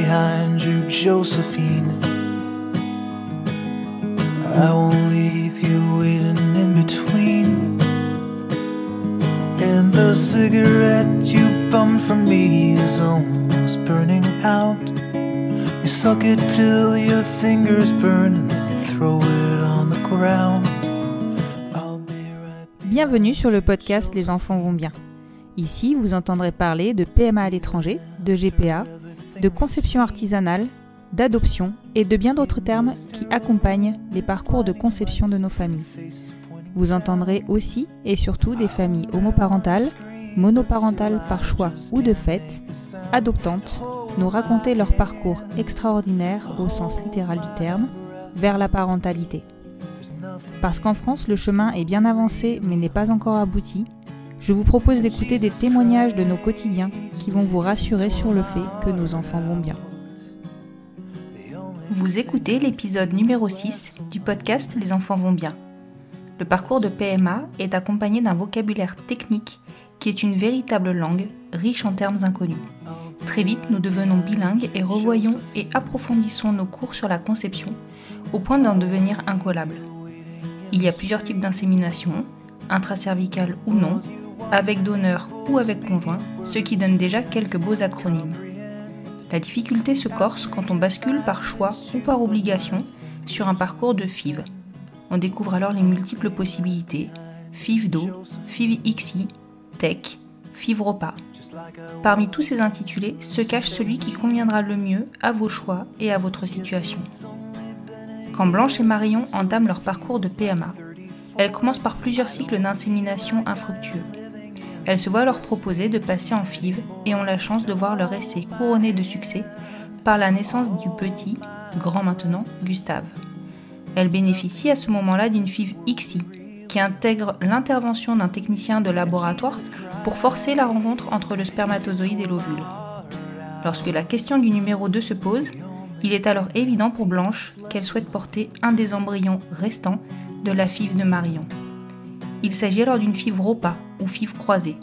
Behind you, Josephine. I won't leave you waiting in between. And the cigarette you bummed from me is almost burning out. You suck it till your fingers burn and then you throw it on the ground. Bienvenue sur le podcast Les enfants vont bien. Ici, vous entendrez parler de PMA à l'étranger, de GPA, de conception artisanale, d'adoption et de bien d'autres termes qui accompagnent les parcours de conception de nos familles. Vous entendrez aussi et surtout des familles homoparentales, monoparentales par choix ou de fait, adoptantes, nous raconter leur parcours extraordinaire au sens littéral du terme, vers la parentalité. Parce qu'en France, le chemin est bien avancé mais n'est pas encore abouti, je vous propose d'écouter des témoignages de nos quotidiens qui vont vous rassurer sur le fait que nos enfants vont bien. Vous écoutez l'épisode numéro 6 du podcast Les enfants vont bien. Le parcours de PMA est accompagné d'un vocabulaire technique qui est une véritable langue, riche en termes inconnus. Très vite, nous devenons bilingues et revoyons et approfondissons nos cours sur la conception au point d'en devenir incollables. Il y a plusieurs types d'insémination, intracervicale ou non, avec donneur ou avec conjoint, ce qui donne déjà quelques beaux acronymes. La difficulté se corse quand on bascule par choix ou par obligation sur un parcours de FIV. On découvre alors les multiples possibilités FIV Do, FIV XI, Tech, FIV Repas. Parmi tous ces intitulés se cache celui qui conviendra le mieux à vos choix et à votre situation. Quand Blanche et Marion entament leur parcours de PMA, elles commencent par plusieurs cycles d'insémination infructueux. Elles se voient alors proposer de passer en FIV et ont la chance de voir leur essai couronné de succès par la naissance du petit, grand maintenant, Gustave. Elles bénéficient à ce moment-là d'une FIV XI qui intègre l'intervention d'un technicien de laboratoire pour forcer la rencontre entre le spermatozoïde et l'ovule. Lorsque la question du numéro 2 se pose, il est alors évident pour Blanche qu'elle souhaite porter un des embryons restants de la FIV de Marion. Il s'agit alors d'une FIV repas ou FIV croisée.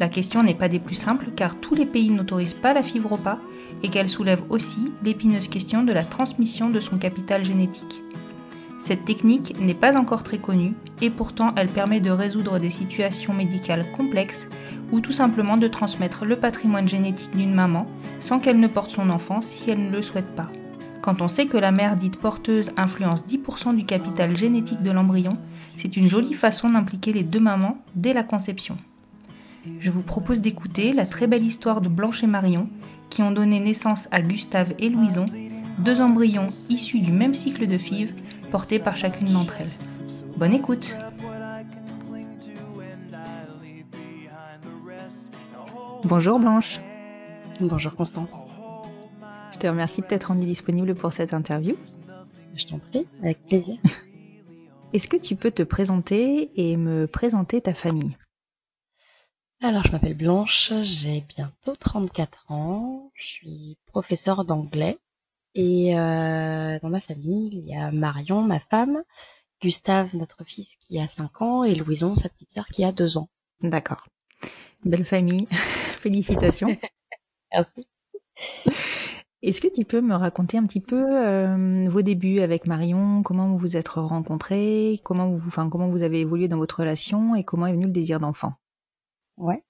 La question n'est pas des plus simples car tous les pays n'autorisent pas la FIV repas et qu'elle soulève aussi l'épineuse question de la transmission de son capital génétique. Cette technique n'est pas encore très connue et pourtant elle permet de résoudre des situations médicales complexes ou tout simplement de transmettre le patrimoine génétique d'une maman sans qu'elle ne porte son enfant si elle ne le souhaite pas. Quand on sait que la mère dite porteuse influence 10% du capital génétique de l'embryon, c'est une jolie façon d'impliquer les deux mamans dès la conception. Je vous propose d'écouter la très belle histoire de Blanche et Marion, qui ont donné naissance à Gustave et Louison, deux embryons issus du même cycle de FIV, portés par chacune d'entre elles. Bonne écoute Bonjour Blanche, Bonjour Constance, je te remercie de t'être rendue disponible pour cette interview. je t'en prie, avec plaisir. Est-ce que tu peux te présenter et me présenter ta famille? Alors, je m'appelle Blanche, j'ai bientôt 34 ans, je suis professeure d'anglais et euh, dans ma famille, il y a Marion, ma femme, Gustave, notre fils qui a 5 ans et Louison, sa petite sœur qui a 2 ans. D'accord. Belle famille. Félicitations. Merci. Est-ce que tu peux me raconter un petit peu euh, vos débuts avec Marion, comment vous vous êtes rencontrés, comment vous, enfin, comment vous avez évolué dans votre relation? Et comment est venu le désir d'enfant? Ouais.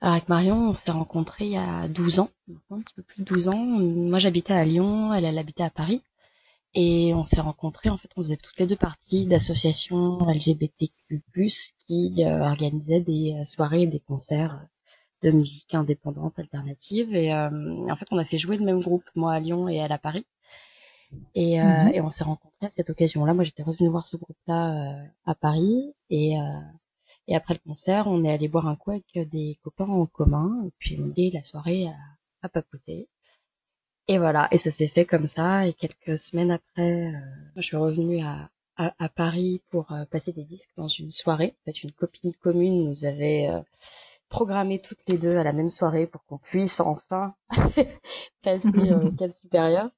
Alors avec Marion, on s'est rencontrés il y a 12 ans, un petit peu plus de 12 ans. Moi j'habitais à Lyon, elle, elle habitait à Paris. Et on s'est rencontrés, en fait, on faisait toutes les deux parties d'associations LGBTQ+, qui euh, organisaient des euh, soirées des concerts de musique indépendante, alternative. Et euh, en fait, on a fait jouer le même groupe, moi à Lyon et elle à Paris. Et, mm et on s'est rencontrés à cette occasion-là. Moi, j'étais revenue voir ce groupe-là à Paris. Et, et après le concert, on est allé boire un coup avec des copains en commun. Et puis, on dit la soirée à, à papoter. Et voilà, et ça s'est fait comme ça. Et quelques semaines après, euh, je suis revenue à, à, Paris pour euh, passer des disques dans une soirée. En fait, une copine commune nous avait euh, programmé toutes les deux à la même soirée pour qu'on puisse enfin passer au cap supérieur.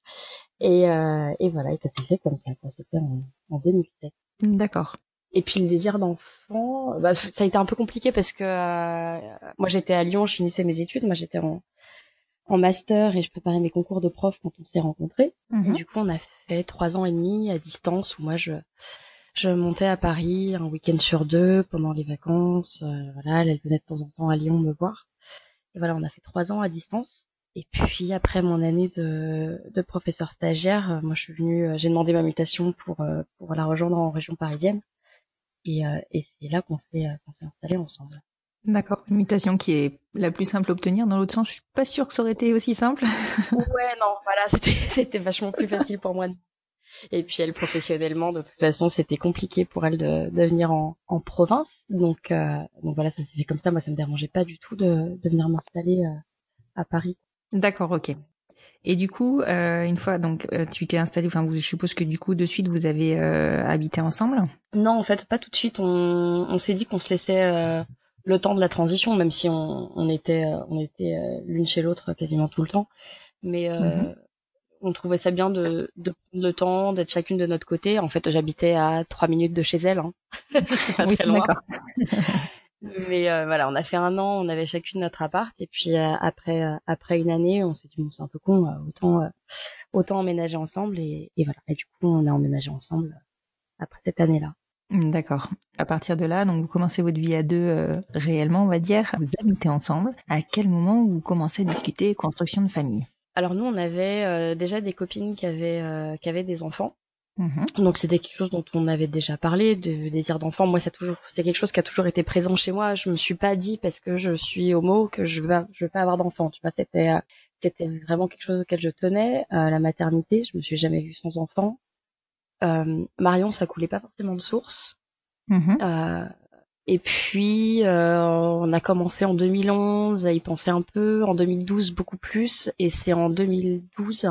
Et, et voilà, et ça s'est fait comme ça. C'était en, en 2007. D'accord. Et puis le désir d'enfant, bah, ça a été un peu compliqué parce que moi j'étais à Lyon, je finissais mes études, moi j'étais en, en master et je préparais mes concours de prof quand on s'est rencontrés. Mhm. du coup, on a fait trois ans et demi à distance où moi je je montais à Paris un week-end sur deux pendant les vacances. Euh, voilà, elle, venait de temps en temps à Lyon me voir. Et voilà, on a fait trois ans à distance. Et puis après mon année de, de professeur stagiaire, euh, moi je suis venue, euh, j'ai demandé ma mutation pour pour la rejoindre en région parisienne. Et, et c'est là qu'on s'est qu'on s'est installé ensemble. D'accord, une mutation qui est la plus simple à obtenir. Dans l'autre sens, je suis pas sûre que ça aurait été aussi simple. ouais, non, voilà, c'était c'était vachement plus facile pour moi. Et puis elle professionnellement, de toute façon, c'était compliqué pour elle de, de venir en, en province. Donc euh, donc voilà, ça s'est fait comme ça. Moi, ça me dérangeait pas du tout de, de venir m'installer euh, à Paris. D'accord, ok. Et du coup, euh, une fois donc euh, tu t'es installé, enfin, je suppose que du coup de suite vous avez euh, habité ensemble? Non, en fait, pas tout de suite. On, on s'est dit qu'on se laissait le temps de la transition, même si on, on était, euh, on était euh, l'une chez l'autre quasiment tout le temps. Mais euh, mhm. On trouvait ça bien de, de prendre le temps, d'être chacune de notre côté. En fait, j'habitais à trois minutes de chez elle. Hein. pas oui, très loin. Mais voilà, on a fait un an, on avait chacune notre appart, et puis après après une année, on s'est dit bon c'est un peu con, autant autant emménager ensemble, et, et voilà. Et du coup, on a emménagé ensemble après cette année-là. D'accord. À partir de là, donc vous commencez votre vie à deux euh, réellement, on va dire. Vous habitez ensemble. À quel moment vous commencez à discuter construction de famille? Alors nous, on avait euh, déjà des copines qui avaient euh, qui avaient des enfants. Mhm. Donc c'était quelque chose dont on avait déjà parlé, de désir d'enfant. Moi, ça toujours, c'est quelque chose qui a toujours été présent chez moi. Je me suis pas dit parce que je suis homo que je vais, je vais pas avoir d'enfant. Tu vois, c'était, c'était vraiment quelque chose auquel je tenais. la maternité, je me suis jamais vue sans enfant. Euh, Marion, ça coulait pas forcément de source. Mhm. Euh, et puis, euh, on a commencé en 2011 à y penser un peu, en 2012 beaucoup plus, et c'est en 2012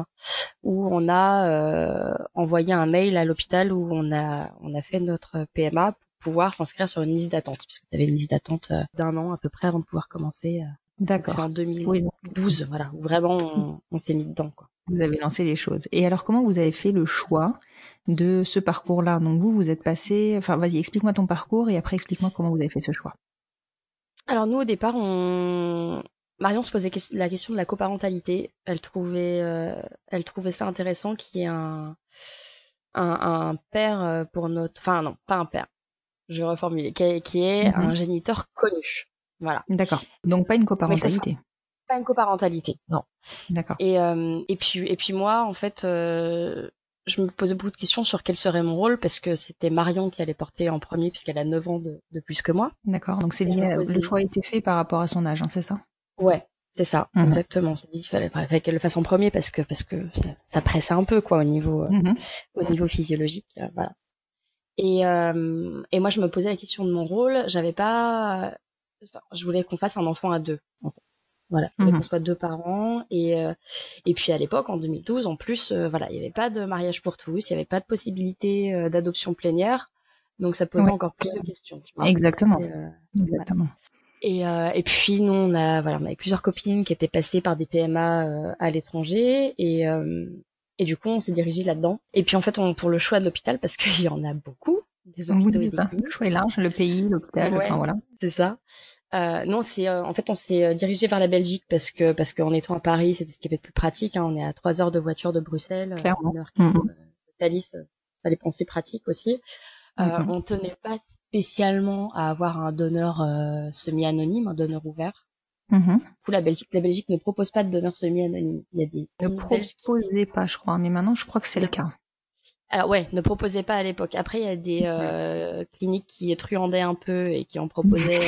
où on a envoyé un mail à l'hôpital où on a on a fait notre PMA pour pouvoir s'inscrire sur une liste d'attente, puisque tu avais une liste d'attente d'un an à peu près avant de pouvoir commencer. D'accord. C'est en 2012, voilà, où vraiment on, on s'est mis dedans, quoi. Vous avez lancé les choses. Et alors, comment vous avez fait le choix de ce parcours-là? Donc vous, vous êtes passé. Enfin, vas-y, explique-moi ton parcours et après explique-moi comment vous avez fait ce choix. Alors nous, au départ, on Marion se posait la question de la coparentalité. Elle trouvait, euh, elle trouvait ça intéressant qu'il y ait un, un, père euh, pour notre, enfin non, pas un père. Je reformule, qui est, qui est mhm. un géniteur connu. Voilà. D'accord. Donc pas une coparentalité pas une coparentalité, non. D'accord. Et, euh, et puis et puis moi, en fait, euh, je me posais beaucoup de questions sur quel serait mon rôle parce que c'était Marion qui allait porter en premier puisqu'elle a 9 ans de, de plus que moi. D'accord. Donc c'est le choix a été fait par rapport à son âge, hein, c'est ça? Ouais, c'est ça, mhm. exactement. C'est dit qu'il fallait, fallait qu'elle le fasse en premier parce que parce que ça, ça pressait un peu quoi au niveau euh, mhm. au niveau physiologique, euh, voilà. Et euh, et moi je me posais la question de mon rôle. J'avais pas, enfin, je voulais qu'on fasse un enfant à deux. En fait. Voilà, il fallait qu'on soit deux parents et euh, et puis à l'époque en 2012 en plus euh, voilà, il n'y avait pas de mariage pour tous, il n'y avait pas de possibilité euh, d'adoption plénière. Donc ça posait encore plus de questions. Tu vois Exactement. Et, Exactement. Et, et puis nous on a voilà, on avait plusieurs copines qui étaient passées par des PMA à l'étranger et et du coup on s'est dirigé là-dedans. Et puis en fait on pour le choix de l'hôpital parce qu'il y en a beaucoup. Des hôpitaux Le choix est large, le pays, l'hôpital, enfin voilà. C'est ça. Euh, non, c'est euh, en fait on s'est euh, dirigé vers la Belgique parce que parce qu'en étant à Paris, c'était ce qui avait le plus pratique. Hein. On est à trois heures de voiture de Bruxelles, Clairement. heure mmh. de Thalys, fallait penser pratique aussi. Mmh. On tenait pas spécialement à avoir un donneur semi-anonyme, un donneur ouvert. Mhm. Du coup, la Belgique, la Belgique ne propose pas de donneurs semi-anonymes. Il y a des Ne proposez pas, je crois, mais maintenant je crois que c'est le cas. Alors ouais, ne proposait pas à l'époque. Après, il y a des euh, cliniques qui truandaient un peu et qui en proposaient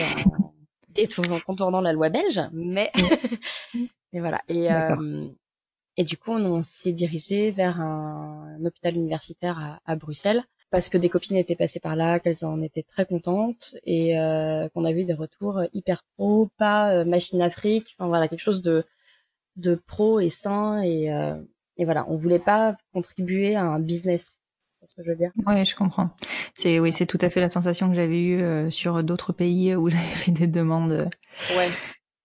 en détournant- contournant la loi belge, mais et voilà. Et euh, et du coup, on, on s'est dirigé vers un, un hôpital universitaire à, à Bruxelles parce que des copines étaient passées par là, qu'elles en étaient très contentes et euh, qu'on a vu des retours hyper pro, pas euh, machine Afrique, enfin voilà quelque chose de de pro et sain et euh, et voilà, on voulait pas contribuer à un business. C'est ce que je veux dire. Ouais, je comprends. C'est oui, c'est tout à fait la sensation que j'avais eue euh, sur d'autres pays où j'avais fait des demandes. euh, Ouais.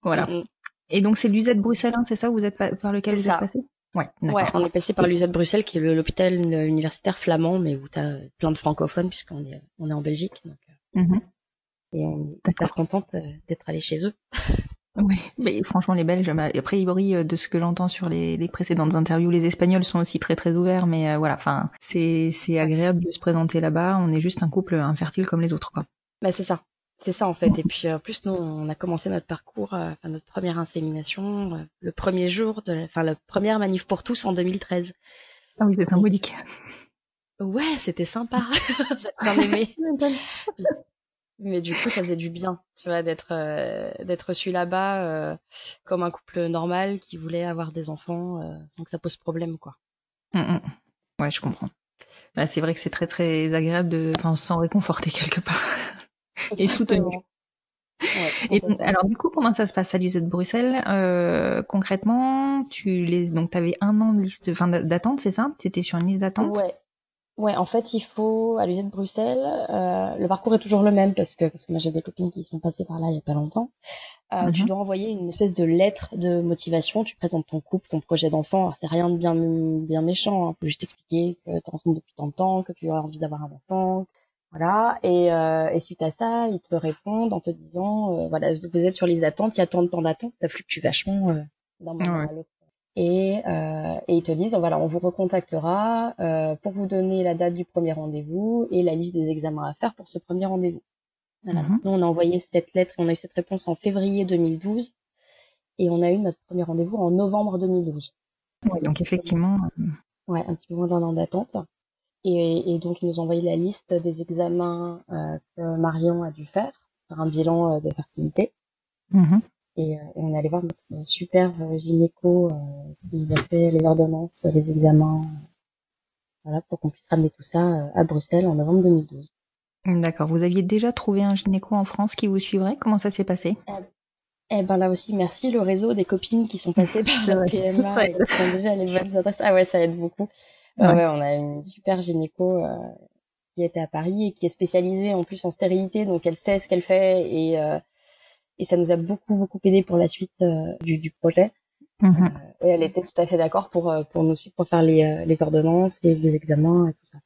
Voilà. Mm. Et donc c'est l'UZ Bruxelles, c'est ça, vous êtes pa- par lequel vous ça. êtes passé? Ouais, d'accord. Ouais, on est passé par l'UZ Bruxelles, qui est l'hôpital universitaire flamand, mais où t'as plein de francophones, puisqu'on est, on est en Belgique. Donc, euh, Mhm. et on est hyper contente euh, d'être allé chez eux. Oui, mais franchement les Belges, bah, a priori euh, de ce que j'entends sur les, les précédentes interviews, les Espagnols sont aussi très très ouverts, mais euh, voilà, enfin c'est agréable de se présenter là-bas. On est juste un couple infertile comme les autres, quoi. Bah, c'est ça. C'est ça, en fait. Et puis, euh, en plus, nous, on a commencé notre parcours, euh, enfin, notre première insémination, le premier jour de la, enfin, la première manif pour tous en 2013. Ah oui, c'est symbolique. Ouais, c'était sympa. J'ai bien aimé. Mais du coup, ça faisait du bien, tu vois, d'être euh, d'être reçu là-bas euh, comme un couple normal qui voulait avoir des enfants euh, sans que ça pose problème, quoi. Mm, mm. Ouais, je comprends. Bah, c'est vrai que c'est très très agréable de, enfin, on se sent réconforté quelque part. Et soutenu. Ouais, Et alors du coup, comment ça se passe à l'UZ de Bruxelles euh, Concrètement, tu les donc t'avais un an de liste, enfin d'attente, c'est ça? T'étais sur une liste d'attente? Ouais. Ouais, en fait, il faut à l'usine de Bruxelles. euh, le parcours est toujours le même parce que parce que moi j'ai des copines qui sont passées par là il y a pas longtemps. Euh, Mhm. Tu dois envoyer une espèce de lettre de motivation. Tu présentes ton couple, ton projet d'enfant. Alors c'est rien de bien bien méchant. Hein. Faut juste expliquer que t'es ensemble depuis tant de temps, que tu as envie d'avoir un enfant. Voilà. Et, euh, et suite à ça, ils te répondent en te disant euh, voilà vous êtes sur liste d'attente, il y a tant de temps d'attente, ça fluctue vachement euh, d'un moment Ouais. à l'autre. Et, euh, et ils te disent voilà on vous recontactera euh, pour vous donner la date du premier rendez-vous et la liste des examens à faire pour ce premier rendez-vous. Voilà. Mhm. Nous on a envoyé cette lettre, on a eu cette réponse en février 2012 et on a eu notre premier rendez-vous en novembre 2012. Ouais, donc effectivement, Ouais, un petit peu moins d'un an d'attente. Et, et donc ils nous ont envoyé la liste des examens euh, que Marion a dû faire, faire un bilan euh, de fertilité. mhm. Et, euh, et on est allé voir notre super euh, gynéco euh, qui nous a fait les ordonnances, les examens, voilà, pour qu'on puisse ramener tout ça euh, à Bruxelles en novembre 2012. d'accord. Vous aviez déjà trouvé un gynéco en France qui vous suivrait? Comment ça s'est passé? Eh ben là aussi, merci le réseau des copines qui sont passées par la PMA ça et qui ont déjà les bonnes adresses. Ah ouais, ça aide beaucoup. Ouais, on a une super gynéco euh, qui était à Paris et qui est spécialisée en plus en stérilité, donc elle sait ce qu'elle fait et euh, et ça nous a beaucoup beaucoup aidé pour la suite euh, du, du projet. Mhm. Et elle était tout à fait d'accord pour euh, pour nous suivre pour faire les euh, les ordonnances et les examens et tout ça.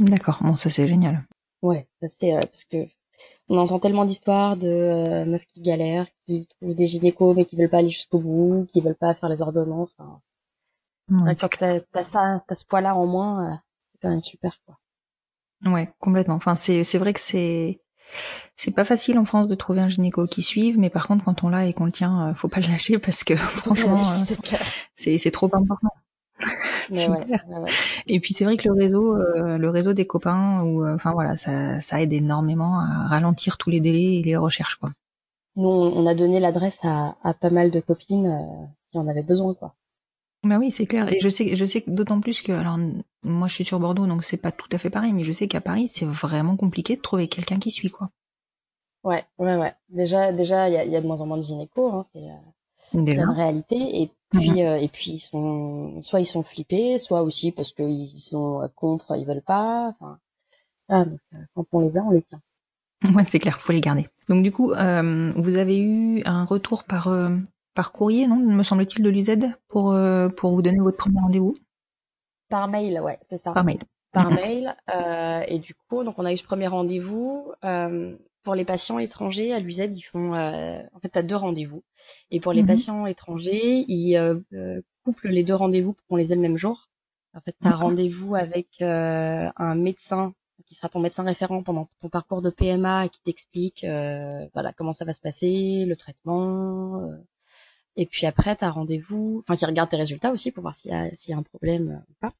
D'accord. Bon, ça c'est génial. Ouais, ça c'est euh, parce que on entend tellement d'histoires de euh, meufs qui galèrent, qui trouvent des gynécos mais qui veulent pas aller jusqu'au bout, qui veulent pas faire les ordonnances. Enfin, Ouais, quand t'as t'as ça, t'as ce poids-là en moins, euh, c'est quand même super quoi. Ouais, complètement. Enfin, c'est c'est vrai que c'est c'est pas facile en France de trouver un gynéco qui suive, mais par contre, quand on l'a et qu'on le tient, euh, faut pas le lâcher parce que franchement, euh, C'est c'est trop important. Mais ouais, ouais. Et puis c'est vrai que le réseau, euh, le réseau des copains, ou euh, enfin voilà, ça ça aide énormément à ralentir tous les délais et les recherches quoi. Nous, on on a donné l'adresse à, à pas mal de copines euh, qui en avaient besoin quoi. Bah oui, c'est clair. Et je sais, je sais d'autant plus que, alors, moi, je suis sur Bordeaux, donc c'est pas tout à fait pareil, mais je sais qu'à Paris, c'est vraiment compliqué de trouver quelqu'un qui suit, quoi. Ouais, ouais, ouais. Déjà, déjà, il y a, il y a de moins en moins de gynécos, hein, c'est euh, une réalité. Et puis, euh, et puis, ils sont, soit ils sont flippés, soit aussi parce qu'ils sont euh, contre, ils veulent pas. Enfin, ah, donc, euh, quand on les a, on les tient. Ouais, c'est clair, faut les garder. Donc du coup, euh, vous avez eu un retour par euh, par courrier, non Me semble-t-il de l'UZ pour euh, pour vous donner votre premier rendez-vous? Par mail, ouais, c'est ça. par mail. Par Mhm. mail. Euh, et du coup, donc on a eu ce premier rendez-vous. Euh, pour les patients étrangers, à l'UZ, ils font, euh, en fait, t'as deux rendez-vous. Et pour les Mhm. patients étrangers, ils couplent les deux rendez-vous pour qu'on les ait le même jour. En fait, t'as rendez-vous avec euh, un médecin qui sera ton médecin référent pendant ton parcours de PMA et qui t'explique euh, voilà comment ça va se passer, le traitement. euh, et puis après, tu as rendez-vous, enfin qui regarde tes résultats aussi pour voir s'il y a, s'il y a un problème euh, ou pas.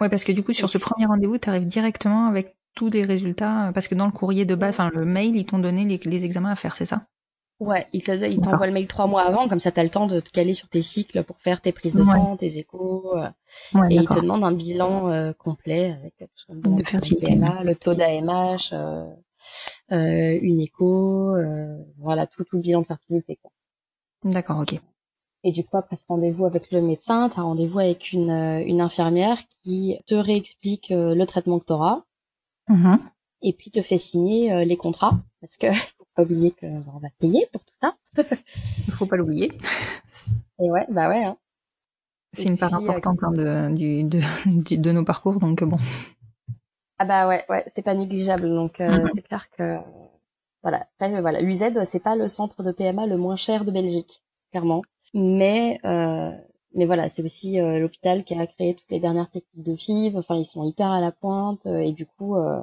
Ouais, parce que du coup, sur ce premier rendez-vous, tu arrives directement avec tous les résultats, parce que dans le courrier de base, enfin le mail, ils t'ont donné les, les examens à faire, c'est ça? Ouais, il te- il D'accord. t'envoie le mail trois mois avant, comme ça tu as le temps de te caler sur tes cycles pour faire tes prises de Ouais. sang, tes échos. euh, Ouais, et il te d'accord. demande un bilan euh, complet avec tout De fertilité. le PMA, le taux d'AMH, euh, euh, une écho, euh, voilà tout tout le bilan de fertilité. Quoi. D'accord, ok. Et du coup après ce rendez-vous avec le médecin, tu as rendez-vous avec une euh, une infirmière qui te réexplique euh, le traitement que tu auras Mhm. et puis te fait signer euh, les contrats parce que faut pas oublier que bah, on va payer pour tout ça. Il faut pas l'oublier. Et ouais, bah ouais. Hein. C'est une part puis, euh, importante hein, de, du, de, de nos parcours, donc bon. Ah bah ouais, ouais, c'est pas négligeable. Donc euh, Mhm. c'est clair que voilà, euh, voilà, l'UZ c'est pas le centre de PMA le moins cher de Belgique, clairement. Mais euh, mais voilà, c'est aussi euh, l'hôpital qui a créé toutes les dernières techniques de FIV. Enfin, ils sont hyper à la pointe euh, et du coup, euh,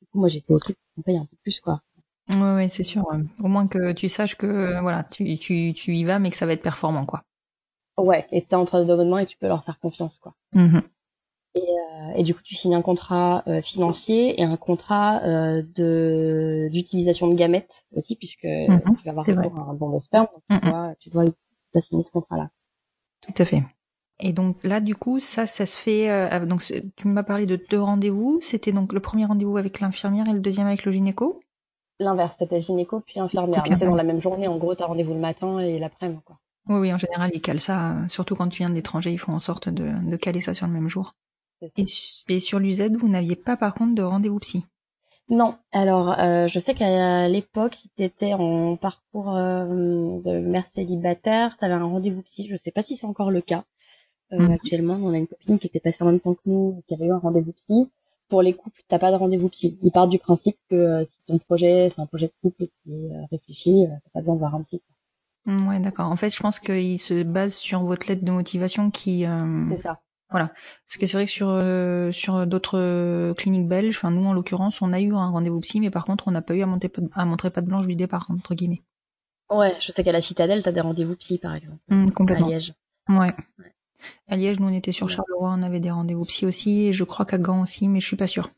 du coup moi j'étais ok, on paye un peu plus quoi. Ouais, ouais, c'est sûr. ouais. Au moins que tu saches que voilà, tu, tu, tu y vas, mais que ça va être performant, quoi. Ouais, et t'es entre deux bonnes mains et tu peux leur faire confiance quoi. Mhm. Euh, et du coup, tu signes un contrat euh, financier et un contrat euh, de d'utilisation de gamètes aussi, puisque Mhm, tu vas avoir recours à un bon de sperme. Donc Mhm. tu, dois, tu, dois, ce contrat-là. Tout à fait. Et donc là, du coup, ça, ça se fait. euh, donc, tu m'as parlé de deux rendez-vous. C'était donc le premier rendez-vous avec l'infirmière et le deuxième avec le gynéco? L'inverse, c'était gynéco puis infirmière. C'est dans la même journée. En gros, t'as rendez-vous le matin et l'après-midi. quoi. Oui, oui, en général, ils calent ça. euh, Surtout quand tu viens de l'étranger, ils font en sorte de, de caler ça sur le même jour. Et, et sur l'UZ, vous n'aviez pas par contre de rendez-vous psy? Non, alors euh, je sais qu'à l'époque, si t'étais en parcours euh, de mère célibataire, t'avais un rendez-vous psy. Je sais pas si c'est encore le cas. Euh, Mhm. Actuellement, on a une copine qui était passée en même temps que nous, qui avait eu un rendez-vous psy. Pour les couples, t'as pas de rendez-vous psy. Ils partent du principe que euh, si ton projet, c'est un projet de couple qui est réfléchi, euh, t'as pas besoin de voir un psy. Mm, Ouais, d'accord. En fait, je pense qu'ils se basent sur votre lettre de motivation qui. euh, C'est ça. Parce que c'est vrai que sur euh, sur d'autres euh, cliniques belges, enfin nous en l'occurrence, on a eu un rendez-vous psy, mais par contre, on n'a pas eu à, monter, à montrer patte blanche du départ entre guillemets. Ouais, je sais qu'à la Citadelle, t'as des rendez-vous psy, par exemple. Mm, À complètement. Liège. Ouais. À Liège, nous on était sur Ouais. Charleroi, on avait des rendez-vous psy aussi, et je crois qu'à Gand aussi, mais je suis pas sûre.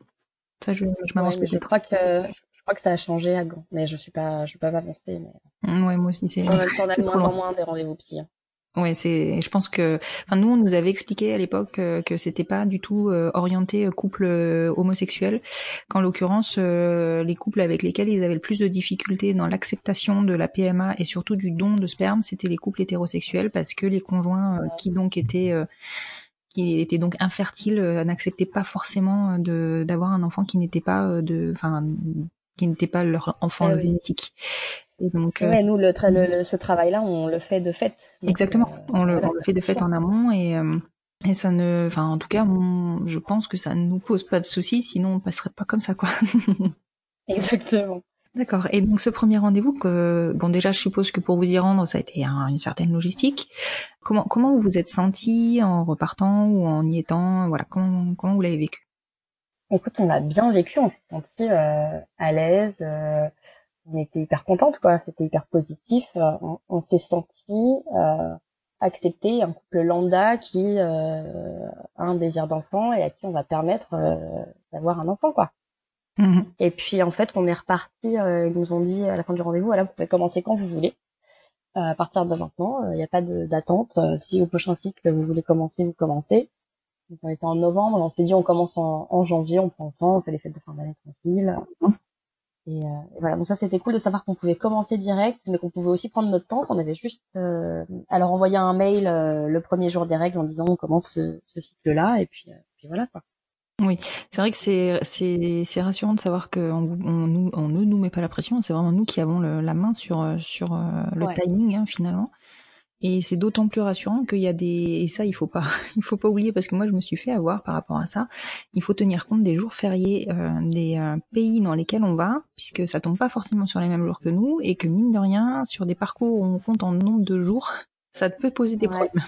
Ça, je, je m'avance Ouais, je crois que je crois que ça a changé à Gand, mais je suis pas, je suis pas avancée. Mais Mm, Ouais, moi aussi, c'est. on a le temps d'aller de moins en moins des rendez-vous psy. hein. Ouais, c'est. Je pense que. Enfin, nous, on nous avait expliqué à l'époque euh, que c'était pas du tout euh, orienté euh, couple euh, homosexuel. Qu'en l'occurrence, euh, les couples avec lesquels ils avaient le plus de difficultés dans l'acceptation de la PMA et surtout du don de sperme, c'était les couples hétérosexuels parce que les conjoints qui donc étaient qui étaient donc infertiles n'acceptaient pas forcément de d'avoir un enfant qui n'était pas de, enfin, qui n'était pas leur enfant Eh oui. Et donc, euh, Ouais, nous, le, tra- le- le- ce travail-là, on le fait de fait. Donc, Exactement. euh, on, le, voilà. on le fait de fait en amont et, euh, et ça ne, enfin, en tout cas, on- je pense que ça ne nous pose pas de soucis, sinon on passerait pas comme ça, quoi. Exactement. D'accord. Et donc ce premier rendez-vous, que bon déjà, je suppose que pour vous y rendre, ça a été un- une certaine logistique. Comment comment vous vous êtes senti en repartant ou en y étant? Voilà, comment comment vous l'avez vécu? Écoute, on l'a bien vécu, on s'est senti euh, à l'aise, euh, on était hyper contente, quoi. C'était hyper positif. euh, on on s'est senti euh, accepter un couple lambda qui euh, a un désir d'enfant et à qui on va permettre euh, d'avoir un enfant, quoi. Mhm. Et puis en fait, on est reparti. euh, ils nous ont dit à la fin du rendez-vous, voilà, vous pouvez commencer quand vous voulez. Euh, à partir de maintenant, il n'y a pas d'attente. Euh, si au prochain cycle vous voulez commencer, vous commencez. Donc, on était en novembre, on s'est dit on commence en, en janvier, on prend le temps, on fait les fêtes de fin d'année tranquille. Et, euh, et voilà, donc ça c'était cool de savoir qu'on pouvait commencer direct, mais qu'on pouvait aussi prendre notre temps, qu'on avait juste euh, à leur envoyer un mail euh, le premier jour des règles en disant on commence ce, ce cycle-là, et puis, euh, puis voilà quoi. C'est vrai que c'est c'est c'est rassurant de savoir que on, on, ne nous met pas la pression. C'est vraiment nous qui avons le- la main sur sur euh, le Ouais. timing hein, finalement. Et c'est d'autant plus rassurant qu'il y a des et ça il faut pas il faut pas oublier parce que moi je me suis fait avoir par rapport à ça. Il faut tenir compte des jours fériés euh, des euh, pays dans lesquels on va puisque ça tombe pas forcément sur les mêmes jours que nous et que mine de rien sur des parcours où on compte en nombre de jours ça peut poser des Ouais. problèmes.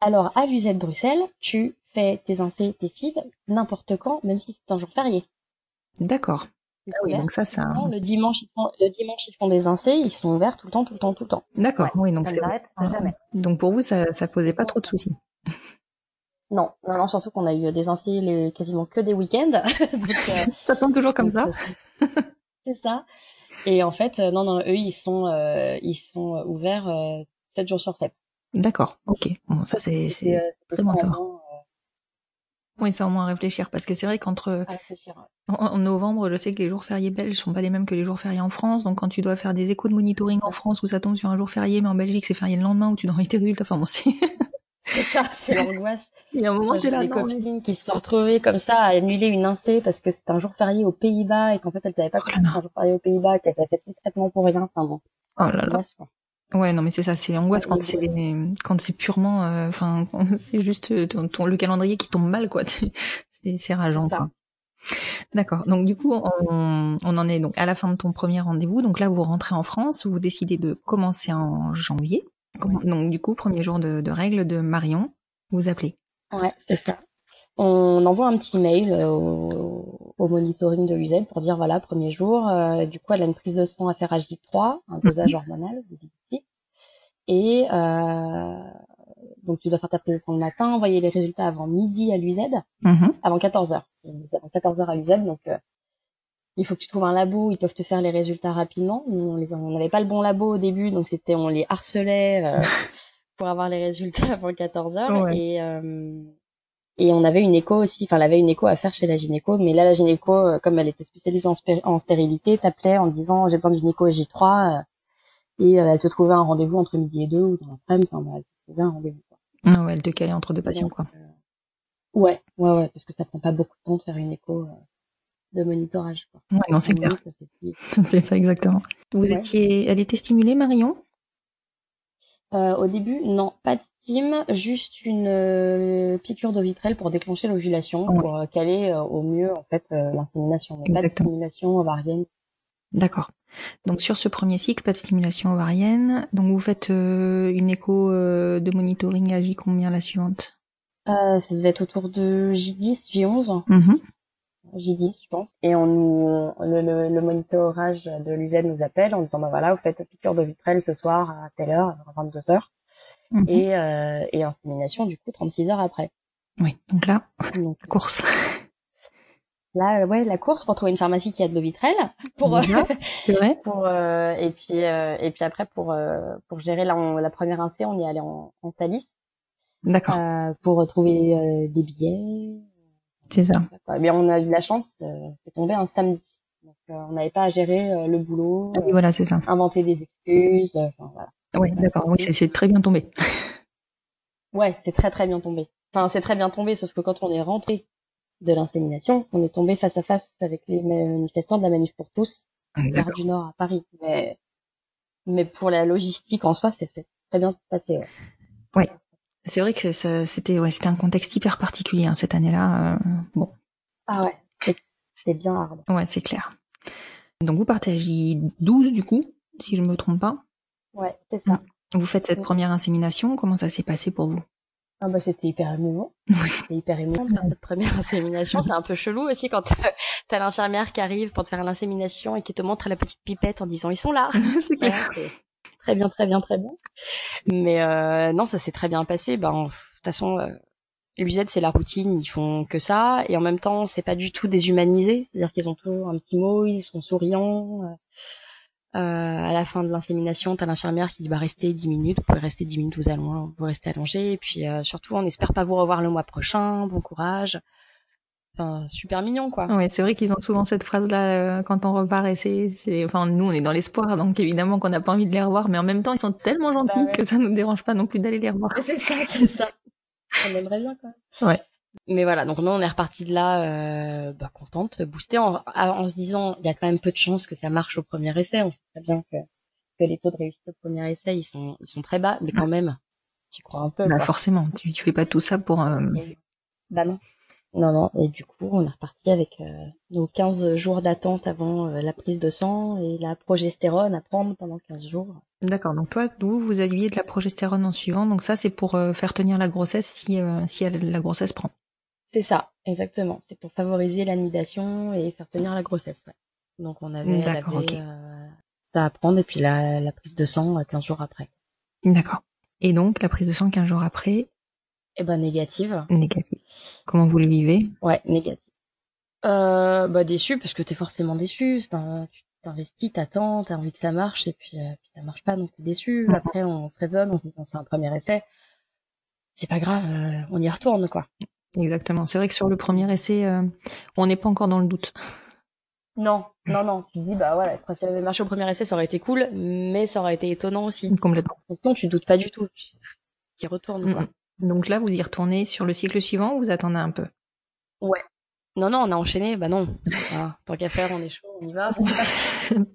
Alors à l'UZ Bruxelles, tu fais tes insés, tes fibres n'importe quand, même si c'est un jour férié. D'accord. Ah oui, donc ça, ça. Le dimanche, ils font, le dimanche, ils font des insés, ils sont ouverts tout le temps, tout le temps, tout le temps. D'accord. oui, donc ça jamais. Donc pour vous, ça, ça posait pas trop de soucis. Non, non, non, surtout qu'on a eu des insés les, quasiment que des week-ends. donc, euh, ça tombe toujours comme ça. c'est ça. Et en fait, non, non, eux, ils sont, euh, ils sont ouverts euh, 7 jours sur 7. D'accord, ok. Bon, ça c'est c'est très bon ça. Oui, c'est au moins à réfléchir parce que c'est vrai qu'entre en, novembre, je sais que les jours fériés belges sont pas les mêmes que les jours fériés en France. Donc quand tu dois faire des échos de monitoring en France où ça tombe sur un jour férié, mais en Belgique c'est férié le lendemain où tu dois tes résultats. Enfin bon, c'est ça, c'est l'angoisse. Il y a un moment j'ai des copines qui se sont retrouvées comme ça à annuler une incé parce que c'était un jour férié aux Pays-Bas et qu'en fait elles n'avaient pas oh un jour férié aux Pays-Bas, qu'elles avaient fait tout le traitement pour rien. Enfin bon. Oh là là. Ouais, non, mais c'est ça, c'est l'angoisse quand c'est quand c'est purement, euh, enfin, c'est juste ton, le calendrier qui tombe mal, quoi. c'est c'est rageant. Quoi. D'accord. Donc du coup, on, on en est donc à la fin de ton premier rendez-vous. Donc là, vous rentrez en France, vous décidez de commencer en janvier. Donc du coup, premier jour de, de règles de Marion, vous appelez. Ouais, c'est ça. On envoie un petit mail au, au monitoring de l'UZ pour dire voilà, premier jour. Euh, du coup, elle a une prise de sang à faire J3, un dosage hormonal, et euh, donc tu dois faire ta prise de sang le matin, envoyer les résultats avant midi à l'UZ, mhm. avant 14 heures. Avant 14 heures à l'UZ, donc euh, il faut que tu trouves un labo, ils peuvent te faire les résultats rapidement. on n'avait pas le bon labo au début, donc c'était on les harcelait euh, pour avoir les résultats avant 14 heures. Et et on avait une écho aussi, enfin elle avait une écho à faire chez la gynéco, mais là la gynéco, comme elle était spécialisée en, en stérilité, t'appelait en disant j'ai besoin d'une écho J3 et euh, elle te trouvait un rendez-vous entre midi et deux ou dans l'après-midi, enfin, elle te trouvait un rendez-vous. Ah ouais, elle te calait entre deux patients, quoi. Euh, ouais, ouais, ouais, parce que ça prend pas beaucoup de temps de faire une écho euh, de monitorage. Quoi. Ouais, non, c'est clair. c'est ça, exactement. Vous étiez, elle était stimulée, Marion? Euh, Au début, non, pas de steam, juste une euh, piqûre de vitrelle pour déclencher l'ovulation, pour caler au mieux en fait l'insémination. Pas de stimulation ovarienne. D'accord. Donc sur ce premier cycle, pas de stimulation ovarienne. Donc vous faites euh, une écho euh, de monitoring à J combien la suivante? Euh, Ça devait être autour de J10, J11. Mm-hmm. J10, je pense. Et on nous, le, le, monitorage de l'UZ nous appelle en disant bah voilà, vous faites piqûre de vitrelle ce soir à telle heure, à 22 heures, mm-hmm. et, et insémination du coup 36 heures après. Oui, donc là, course. Là, ouais, la course pour trouver une pharmacie qui a de l'eau vitrelle, pour, euh, vrai. pour euh, et puis euh, et puis après pour pour gérer la, la première incé, on y allait en, en Thalys. D'accord. pour trouver des billets. C'est ça. Mais on a eu de la chance, c'est tombé un samedi, donc on n'avait pas à gérer le boulot. Ah oui, voilà, c'est ça. Inventer des excuses, enfin voilà. Oui, d'accord. Oui, c'est très bien tombé. ouais, c'est très très bien tombé. Enfin, c'est très bien tombé, sauf que quand on est rentré de l'insémination, on est tombé face à face avec les manifestants de la Manif pour tous, gare du Nord à Paris. Mais, mais pour la logistique en soi, c'est très bien passé. Ouais. ouais. C'est vrai que c'était ouais, c'était un contexte hyper particulier hein, cette année-là. Euh, bon. Ah ouais, c'est bien hard. Ouais, c'est clair. Donc vous partez à J12 du coup, si je me trompe pas. Ouais, c'est ça. Vous faites cette première insémination, comment ça s'est passé pour vous? Ah bah c'était hyper émouvant. C'était hyper émouvant cette première insémination. C'est un peu chelou aussi quand t'as l'infirmière qui arrive pour te faire l'insémination et qui te montre la petite pipette en disant ils sont là. c'est clair. Très bien, très bien, très bien. Mais euh, non, ça s'est très bien passé. Ben de toute façon, euh, c'est la routine, ils font que ça et en même temps c'est pas du tout déshumanisé. C'est-à-dire qu'ils ont toujours un petit mot, ils sont souriants. Euh, euh, à la fin de l'insémination, t'as l'infirmière qui dit bah restez 10 minutes, vous pouvez rester 10 minutes, vous allons vous restez allongé. Et puis euh, surtout, on espère pas vous revoir le mois prochain. Bon courage. Enfin, super mignon quoi. Ouais, c'est vrai qu'ils ont souvent cette phrase là euh, quand on repart et c'est enfin nous on est dans l'espoir donc évidemment qu'on n'a pas envie de les revoir mais en même temps ils sont tellement gentils bah que ça nous dérange pas non plus d'aller les revoir. C'est ça, c'est ça. On aimerait bien quoi. Ouais. Mais voilà, donc nous on est reparti de là euh, bah, contente, boostée, en, en, se disant il y a quand même peu de chances que ça marche au premier essai. On sait très bien que, que les taux de réussite au premier essai ils sont ils sont très bas, mais quand même, tu crois un peu. Bah forcément, tu tu fais pas tout ça pour. Euh... bah non. Non, non, et du coup, on est reparti avec euh, nos 15 jours d'attente avant euh, la prise de sang et la progestérone à prendre pendant 15 jours. D'accord, donc toi, vous, vous aviez de la progestérone en suivant, donc ça c'est pour euh, faire tenir la grossesse si, si elle, la grossesse prend. C'est ça, exactement. C'est pour favoriser l'anidation et faire tenir la grossesse. Ouais. Donc on avait, elle euh, ça à prendre et puis la, la prise de sang euh, 15 jours après. D'accord. Et donc, la prise de sang 15 jours après, Eh ben négative. négative. Comment vous le vivez? Ouais, négative. Euh, bah déçu parce que t'es forcément déçu. T'in- Tu t'investis, t'attends, t'as envie que ça marche et puis, euh, puis ça marche pas donc t'es déçu. Après on se raisonne, on se dit c'est un premier essai. C'est pas grave, euh, on y retourne quoi. Exactement. C'est vrai que sur le premier essai, euh, on n'est pas encore dans le doute. Non, non, non. Tu te dis bah voilà, si ça avait marché au premier essai, ça aurait été cool, mais ça aurait été étonnant aussi. Complètement. Donc non, tu doutes pas du tout. Tu y retournes quoi. Donc là, vous y retournez sur le cycle suivant ou vous attendez un peu? Non, non, on a enchaîné. Bah non. Ah, tant qu'à faire, on est chaud, on y va.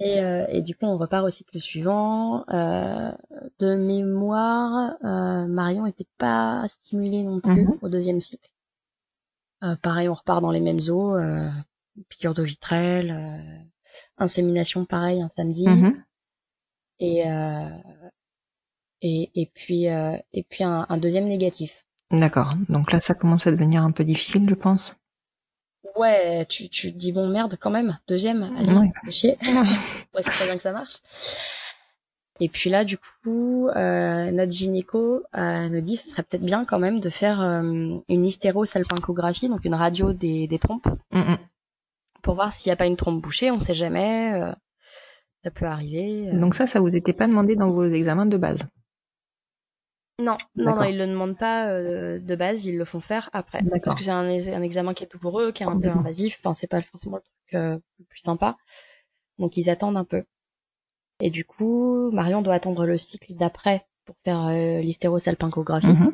et, euh, et du coup, on repart au cycle suivant. Euh, de mémoire, euh, Marion était pas stimulée non plus Mhm. au deuxième cycle. Pareil, on repart dans les mêmes eaux. Piqûre de vitrelle, insémination pareil un samedi. Mhm. Et, euh, et, et puis, euh, et puis un, un deuxième négatif. D'accord. Donc là, ça commence à devenir un peu difficile, je pense. Ouais, tu, tu te dis bon merde quand même, deuxième, allez, Ouais. fais chier. ouais, c'est très bien que ça marche. Et puis là, du coup, euh, notre gynéco euh, nous dit que ce serait peut-être bien quand même de faire euh, une hystérosalpingographie, donc une radio des, des trompes, pour voir s'il n'y a pas une trompe bouchée, on sait jamais, euh, ça peut arriver. euh. Donc ça, ça vous était pas demandé dans vos examens de base. Non, non, non, ils le demandent pas euh, de base, ils le font faire après. Parce que c'est un, un examen qui est douloureux, qui est un peu invasif. Enfin, c'est pas forcément le truc euh, le plus sympa. Donc ils attendent un peu. Et du coup, Marion doit attendre le cycle d'après pour faire euh, l'hystérosalpingographie. Mhm.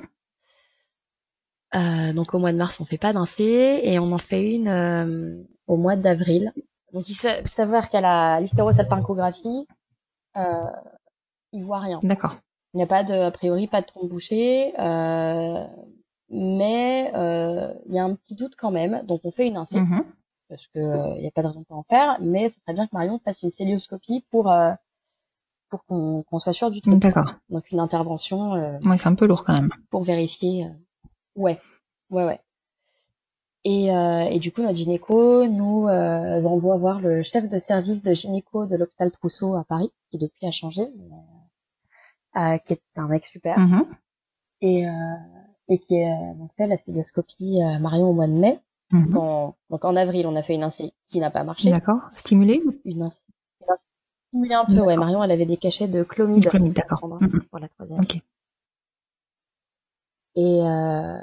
Euh, donc au mois de mars, on fait pas d'un C et on en fait une euh, au mois d'avril. Donc il se- s'avère qu'à la l'hystérosalpingographie, euh, il voit rien. D'accord. Il n'y a pas de, a priori, pas de trompe bouchée, euh, mais euh, il y a un petit doute quand même. Donc on fait une insi Mhm. parce que euh, il n'y a pas de raison de pas en faire, mais ce serait bien que Marion fasse une célioscopie pour euh, pour qu'on qu'on soit sûr du truc. D'accord. Donc une intervention euh, Ouais, c'est un peu lourd quand même. pour vérifier. euh, Ouais, ouais, ouais. Et, euh, et du coup, notre gynéco nous euh, envoie voir le chef de service de gynéco de l'hôpital Trousseau à Paris, qui depuis a changé, mais, qui est un mec super, Mhm. et, euh, et qui a donc fait la célioscopie euh, Marion au mois de mai. Mhm. En- donc en avril, on a fait une insi qui n'a pas marché. D'accord. Stimulé Une insi. une insi- stimulée un peu, ouais. Marion, elle avait des cachets de chlomide. Chlomide, d'accord. Mhm. Pour la troisième. Ok. Et euh,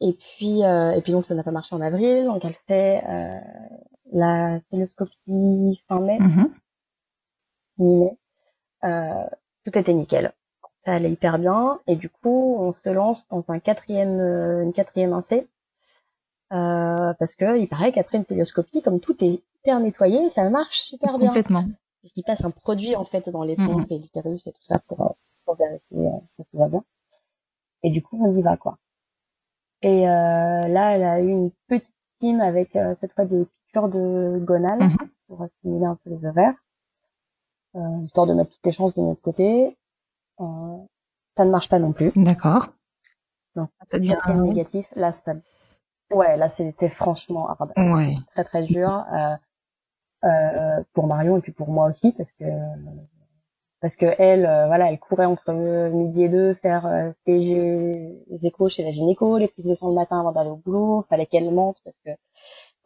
et puis euh, et puis donc ça n'a pas marché en avril, donc elle fait euh, la célioscopie fin mai, Mhm. mi-mai. Tout était nickel. Ça allait hyper bien et du coup on se lance dans un quatrième euh, une quatrième incé euh, parce que il paraît qu'après une célioscopie comme tout est hyper nettoyé ça marche super bien Complètement. puisqu'il passe un produit en fait dans les trompes et l'utérus et tout ça pour, euh, pour vérifier que tout va bien. Et du coup, on y va quoi. Et euh, là, elle a eu une petite team avec euh, cette fois des piqûres de gonales Mhm. pour stimuler un peu les ovaires, euh, histoire de mettre toutes les chances de notre côté. Euh, ça ne marche pas non plus. D'accord. Non. Ça devient Quatrième négatif, là ça, ouais, là c'était franchement ah, bah, Ouais. très très dur euh, euh, pour Marion et puis pour moi aussi parce que parce que elle euh, voilà elle courait entre euh, midi et deux faire euh, ses les échos chez la gynéco les prises de sang le matin avant d'aller au boulot fallait qu'elle mente parce que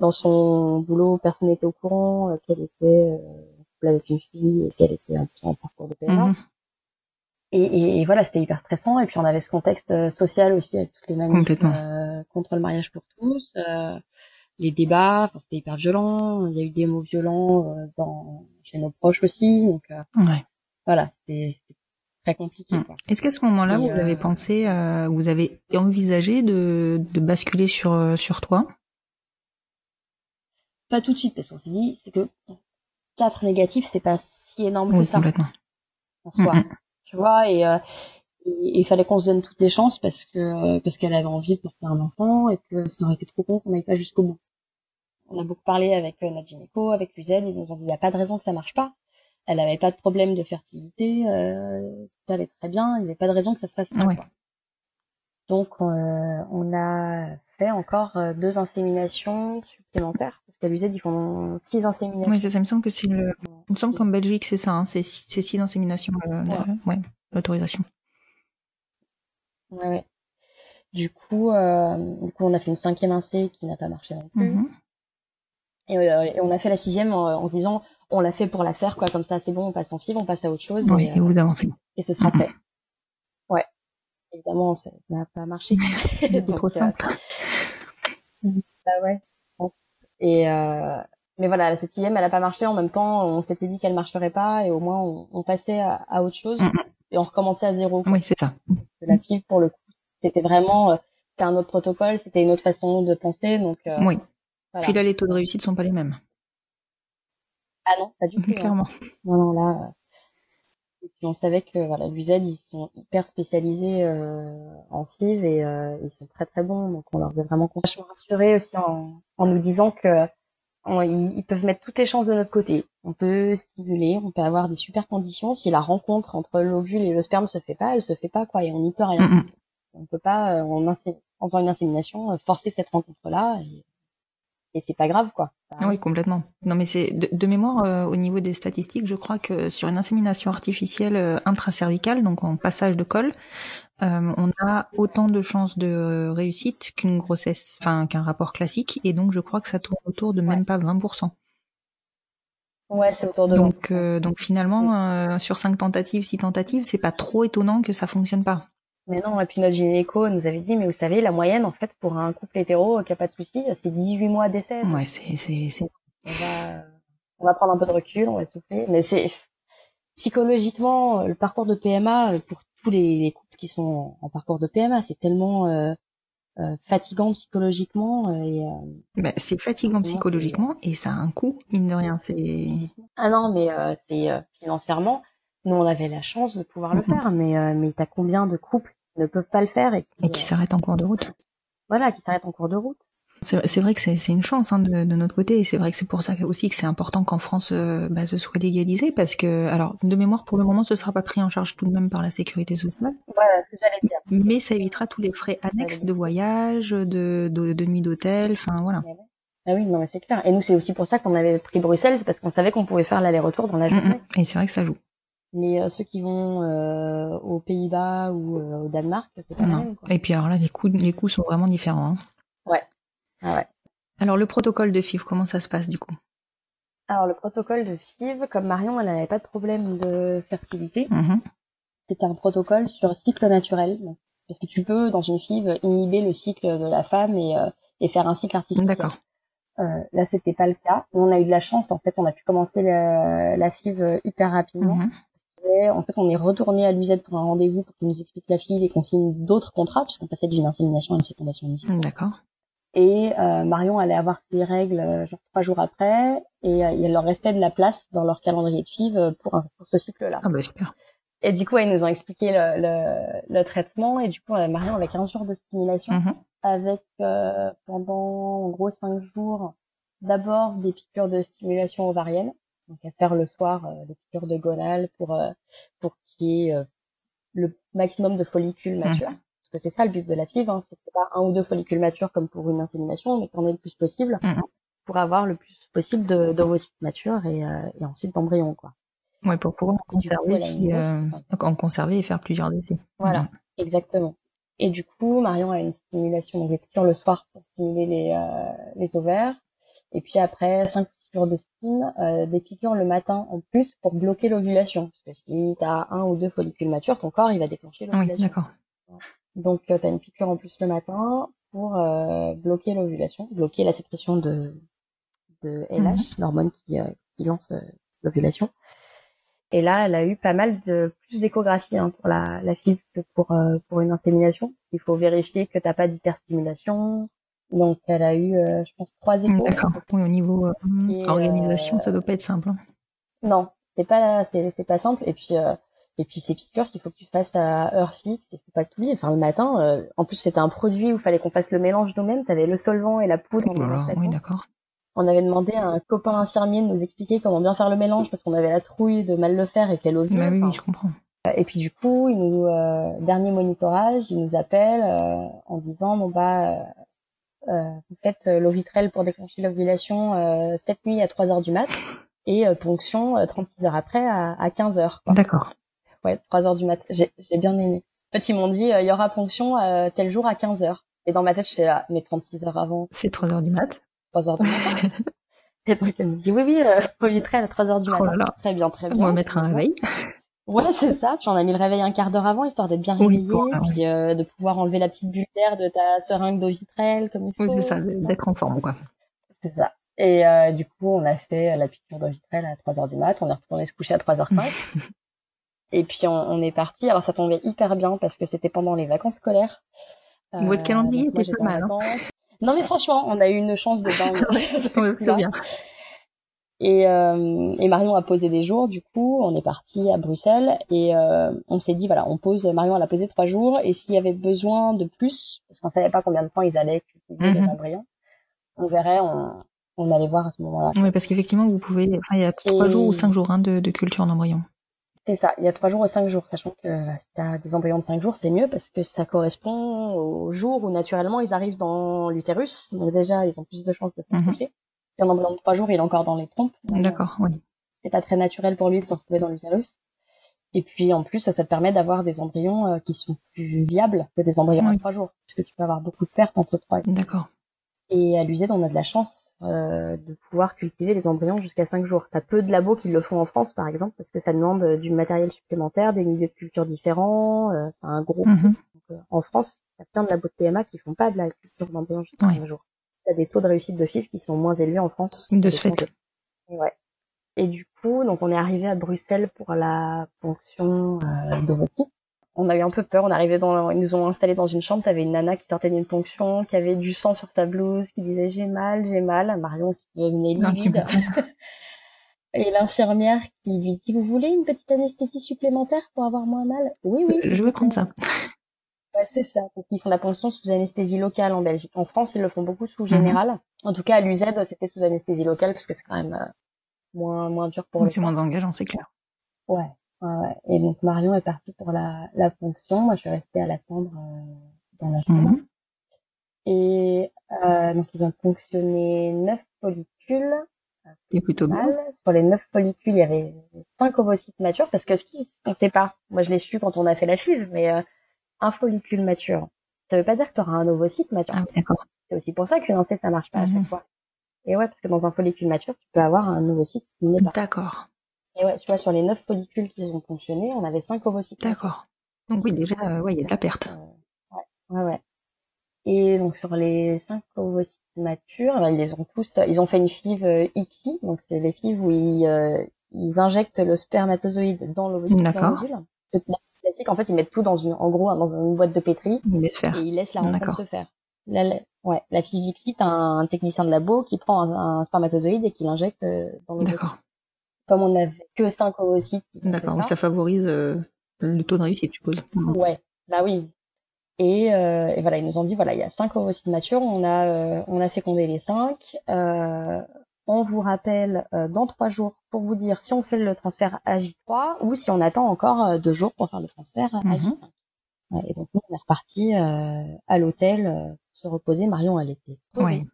dans son boulot personne n'était au courant euh, qu'elle était euh, couple avec une fille et qu'elle était en, en parcours de PMA Mhm. et, et, et voilà, c'était hyper stressant. Et puis on avait ce contexte euh, social aussi avec toutes les manifs euh, contre le mariage pour tous, euh, les débats. Enfin, c'était hyper violent. Il y a eu des mots violents euh, dans chez nos proches aussi. Donc Ouais. voilà, c'était très compliqué. Mm. Est-ce qu'à ce moment-là, vous avez pensé, vous avez envisagé de, de basculer sur sur toi? Pas tout de suite parce qu'on s'est dit c'est que quatre négatifs, c'est pas si énorme que ça complètement. en soi. Tu vois et euh, et il fallait qu'on se donne toutes les chances parce que parce qu'elle avait envie de porter un enfant et que ça aurait été trop con qu'on n'aille pas jusqu'au bout. On a beaucoup parlé avec euh, notre gynéco, avec l'UZ, ils nous ont dit il n'y a pas de raison que ça marche pas. Elle n'avait pas de problème de fertilité, euh, tout allait très bien, il n'y avait pas de raison que ça se fasse pas. Ouais. Donc on a fait encore deux inséminations supplémentaires parce qu'à l'UZ ils font six inséminations. Oui, ça, ça me semble que c'est le. Il me semble qu'en Belgique c'est ça, hein, c'est c'est six inséminations, euh, ouais, l'autorisation. Ouais, ouais. Du coup, euh, du coup, on a fait une cinquième insé qui n'a pas marché non plus. Mhm. Et, euh, et on a fait la sixième en, en se disant, on l'a fait pour la faire, quoi. Comme ça, c'est bon, on passe en FIV, on passe à autre chose. Oui, et, et vous avancez. et ce sera fait. Évidemment, ça n'a pas marché. Donc, trop euh, simple. bah ouais. Et euh, mais voilà, la septième, elle a pas marché. En même temps, on s'était dit qu'elle marcherait pas, et au moins on, on passait à, à autre chose Mhm. et on recommençait à zéro. quoi. Oui, c'est ça. La FIV pour le coup, c'était vraiment, euh, c'était un autre protocole, c'était une autre façon de penser, donc. euh, Oui. voilà. Puis là, les taux de réussite sont pas les mêmes. Ah non, pas du tout. hein. Clairement. Non, non, là. Et puis on savait que voilà, l'UZ ils sont hyper spécialisés euh, en FIV et euh, ils sont très très bons, donc on leur faisait vraiment confiance. Vachement rassurés aussi en, en nous disant que on- ils, peuvent mettre toutes les chances de notre côté. On peut stimuler, on peut avoir des super conditions. Si la rencontre entre l'ovule et le sperme se fait pas, elle se fait pas quoi, et on n'y peut rien. On peut pas, euh, en, insé- en faisant une insémination, euh, forcer cette rencontre-là et, et c'est pas grave quoi. Oui, complètement. Non, mais c'est de, de mémoire euh, au niveau des statistiques, je crois que sur une insémination artificielle euh, intracervicale, donc en passage de col, euh, on a autant de chances de réussite qu'une grossesse, enfin qu'un rapport classique, et donc je crois que ça tourne autour de même pas 20%. Ouais, c'est autour de Donc, euh, donc finalement, euh, sur cinq tentatives, six tentatives, c'est pas trop étonnant que ça fonctionne pas. Mais non, et puis notre gynéco nous avait dit, mais vous savez, la moyenne, en fait, pour un couple hétéro qui a pas de souci, c'est 18 mois d'essai. Ouais, c'est c'est c'est On va, on va prendre un peu de recul, on va souffler. Mais c'est, psychologiquement, le parcours de PMA, pour tous les, les couples qui sont en, en parcours de PMA, c'est tellement euh, euh, fatigant psychologiquement. et, euh, bah, c'est fatigant psychologiquement et ça a un coût mine de rien. C'est Ah non, mais euh, c'est euh, financièrement, nous on avait la chance de pouvoir le Mhm. faire, mais euh, mais t'as combien de couples qui ne peuvent pas le faire et qui, et qui euh, s'arrête en cours de route. voilà, qui s'arrêtent en cours de route. C'est vrai que c'est une chance hein, de, de notre côté et c'est vrai que c'est pour ça aussi que c'est important qu'en France euh, bah, ce soit légalisé parce que alors de mémoire pour le moment ce sera pas pris en charge tout de même par la sécurité sociale Voilà, ce que j'allais dire. mais ça évitera tous les frais annexes de voyage de de, de nuit d'hôtel enfin voilà Ah oui, non mais c'est clair. Et nous c'est aussi pour ça qu'on avait pris Bruxelles, c'est parce qu'on savait qu'on pouvait faire l'aller-retour dans la Mm, journée. mm. et c'est vrai que ça joue Les euh, ceux qui vont euh, aux Pays-Bas ou euh, au Danemark, c'est pas non même. Quoi. et puis alors là les coûts les coûts sont vraiment différents hein. Ah ouais. alors le protocole de FIV comment ça se passe du coup? Alors le protocole de FIV, comme Marion, elle n'avait pas de problème de fertilité. Mhm. C'était un protocole sur cycle naturel. Parce que tu peux, dans une FIV, inhiber le cycle de la femme et, euh, et faire un cycle artificiel. d'accord Euh, là, c'était pas le cas. On a eu de la chance, en fait, on a pu commencer la, la FIV hyper rapidement. Mhm. En fait, on est retourné à l'UZ pour un rendez-vous pour qu'il nous explique la FIV et qu'on signe d'autres contrats, puisqu'on passait d'une insémination à une fécondation in vitro. d'accord Et euh, Marion allait avoir ses règles euh, genre trois jours après, et euh, il leur restait de la place dans leur calendrier de FIV euh, pour, un- pour ce cycle-là. ah bah super Et du coup, ils nous ont expliqué le, le, le traitement, et du coup, Marion avait 15 jours de stimulation, Mhm. avec euh, pendant en gros 5 jours, d'abord des piqûres de stimulation ovarienne, donc à faire le soir euh, des piqûres de gonale pour euh, pour qu'il y ait euh, le maximum de follicules matures. Parce que c'est ça le but de la FIV, hein, c'est pas un ou deux follicules matures comme pour une insémination, mais qu'on ait le plus possible Mhm. pour avoir le plus possible de- d'ovocytes matures et, et ensuite d'embryons, quoi. ouais pour pouvoir en coup, conserver si euh, en et faire plusieurs essais Voilà. Mhm. Exactement. Et du coup, Marion a une stimulation, donc des piqûres le soir pour stimuler les, euh, les ovaires. Et puis après, 5 piqûres de stim, euh, des piqûres le matin en plus pour bloquer l'ovulation. Parce que si tu as un ou deux follicules matures, ton corps, il va déclencher oui l'ovulation. d'accord donc, tu as une piqûre en plus le matin pour euh, bloquer l'ovulation, bloquer la sécrétion de, de LH, l'hormone qui, euh, qui lance euh, l'ovulation. Et là, elle a eu pas mal de plus d'échographie hein, pour la, la FIV que pour euh, pour une insémination. Il faut vérifier que t'as pas d'hyperstimulation. Donc, elle a eu, euh, je pense, trois échos. D'accord. Oui, au niveau euh, Et, organisation, euh, ça doit pas être simple. hein. Non, c'est pas c'est c'est pas simple. Et puis euh, et puis ces piqûres qu'il faut que tu fasses à heure fixe. Il faut pas que tu oublies. Enfin, le matin. euh, en plus, c'était un produit où il fallait qu'on fasse le mélange nous-mêmes. T'avais le solvant et la poudre. mélange oui, là-dedans. d'accord. On avait demandé à un copain infirmier de nous expliquer comment bien faire le mélange parce qu'on avait la trouille de mal le faire et qu'elle ovule. Bah oui, Enfin, oui, je comprends. Et puis du coup, il nous dernier monitorage, il nous appelle en disant bon bah vous faites l'ovitrelle pour déclencher l'ovulation cette nuit à 3 heures du mat et ponction 36 heures après à, à 15 heures. D'accord. Ouais, 3 heures du mat. J'ai bien aimé. En fait, ils m'ont dit il y aura ponction tel jour à 15 heures. Et dans ma tête, j'étais là, mais 36 heures avant. C'est 3 heures du mat. 3 heures du matin. et donc, elle me dit, oui, oui, euh, à 3 heures du oh matin. Très bien, très bien. On va mettre un réveil. Ouais, c'est ça. Puis on a mis le réveil un quart d'heure avant, histoire d'être bien réveillé, puis euh, de pouvoir enlever la petite bulle d'air de ta seringue d'eau vitrelle, comme il faut. Oui, c'est ça, d'être en forme, quoi. C'est ça. Et euh, du coup, on a fait la piqûre d'eau vitrelle à 3 heures du mat. On est retourné se coucher à 3h05. et puis on, on, est parti. Alors ça tombait hyper bien parce que c'était pendant les vacances scolaires. Votre calendrier était pas mal. Hein. Non mais franchement, on a eu une chance de dingue. ouais, bien. Et, euh, et, Marion a posé des jours, du coup, on est parti à Bruxelles et euh, on s'est dit voilà, on pose. Marion elle a posé trois jours et s'il y avait besoin de plus, parce qu'on savait pas combien de temps ils allaient cultiver les embryons, on verrait, on, on allait voir à ce moment-là. Oui, parce qu'effectivement, vous pouvez, enfin, il y a trois jours ou cinq jours hein, de, de culture d'embryon. C'est ça, il y a trois jours et cinq jours, sachant que si tu as des embryons de cinq jours, c'est mieux parce que ça correspond au jour où naturellement ils arrivent dans l'utérus. Donc déjà, ils ont plus de chances de. Mhm. Si un embryon de trois jours, il est encore dans les trompes. D'accord, oui. C'est pas très naturel pour lui de se retrouver dans l'utérus. Et puis en plus, ça, te permet d'avoir des embryons euh, qui sont plus viables que des embryons de trois jours, parce que tu peux avoir beaucoup de pertes entre trois. D'accord. Et à l'UZ, on a de la chance euh, de pouvoir cultiver les embryons jusqu'à 5 jours. T'as peu de labos qui le font en France, par exemple, parce que ça demande euh, du matériel supplémentaire, des milieux de culture différents, euh, c'est un gros. Donc, en France, t'as plein de labos de PMA qui font pas de la culture d'embryons jusqu'à 5 jours. Des taux de réussite de FIV qui sont moins élevés en France. De ce fait. Ouais. Et du coup, donc on est arrivé à Bruxelles pour la ponction euh, d'ovocytes on a eu un peu peur. On arrivait dans, ils nous ont installés dans une chambre. T'avais une nana qui sortait d'une ponction, qui avait du sang sur sa blouse, qui disait j'ai mal, j'ai mal. Marion qui devenait livide. Et l'infirmière qui lui dit vous voulez une petite anesthésie supplémentaire pour avoir moins mal? Oui, oui. Je vais prendre ça. Ouais, c'est ça. Parce qu'ils font la ponction sous anesthésie locale en Belgique. En France, ils le font beaucoup sous générale. En tout cas, à l'UZ, c'était sous anesthésie locale parce que c'est quand même euh, moins moins dur pour. C'est moins engageant, c'est clair. Ouais. Ouais, et donc Marion est partie pour la, la fonction. Moi, je suis restée à l'attendre euh, dans la chambre. Mhm. Et euh, donc ils ont fonctionné neuf follicules. C'est plutôt mal. Bien. Sur les neuf follicules, il y avait cinq ovocytes matures parce que ce qu'on sait pas. Moi, je l'ai su quand on a fait la FIV, mais euh, un follicule mature, ça veut pas dire que tu auras un ovocyte mature. Ah, d'accord. C'est aussi pour ça qu'une enceinte ça marche pas à chaque mhm. fois. Et ouais, parce que dans un follicule mature, tu peux avoir un ovocyte qui n'est pas. D'accord. Et ouais, tu vois, sur les neuf follicules qui ont fonctionné, on avait cinq ovocytes. D'accord. Donc oui, déjà, euh, ouais, il y a de la perte. Euh, ouais, ouais, ouais. Et donc sur les cinq ovocytes matures, ben, ils les ont tous, ils ont fait une FIV euh, XI, donc c'est les FIV où ils, euh, ils injectent le spermatozoïde dans l'ovule. D'accord. Classique, en fait, ils mettent tout dans une, en gros, dans une boîte de pétri. Ils laissent faire. Et ils laissent la rencontre se faire. La, ouais, la XI, t'as un, technicien de labo qui prend un, un spermatozoïde et qui l'injecte dans l'ovule. D'accord comme on n'avait que 5 ovocytes. D'accord, donc ça favorise euh, le taux de réussite, je suppose. Ouais, bah oui. Et, euh, et, voilà, ils nous ont dit voilà, il y a 5 ovocytes matures, on a euh, on a fécondé les 5. Euh, on vous rappelle euh, dans 3 jours pour vous dire si on fait le transfert à J3 ou si on attend encore 2 jours pour faire le transfert à mhm. J5. et donc nous, on est reparti à l'hôtel se reposer. Marion, elle était oui.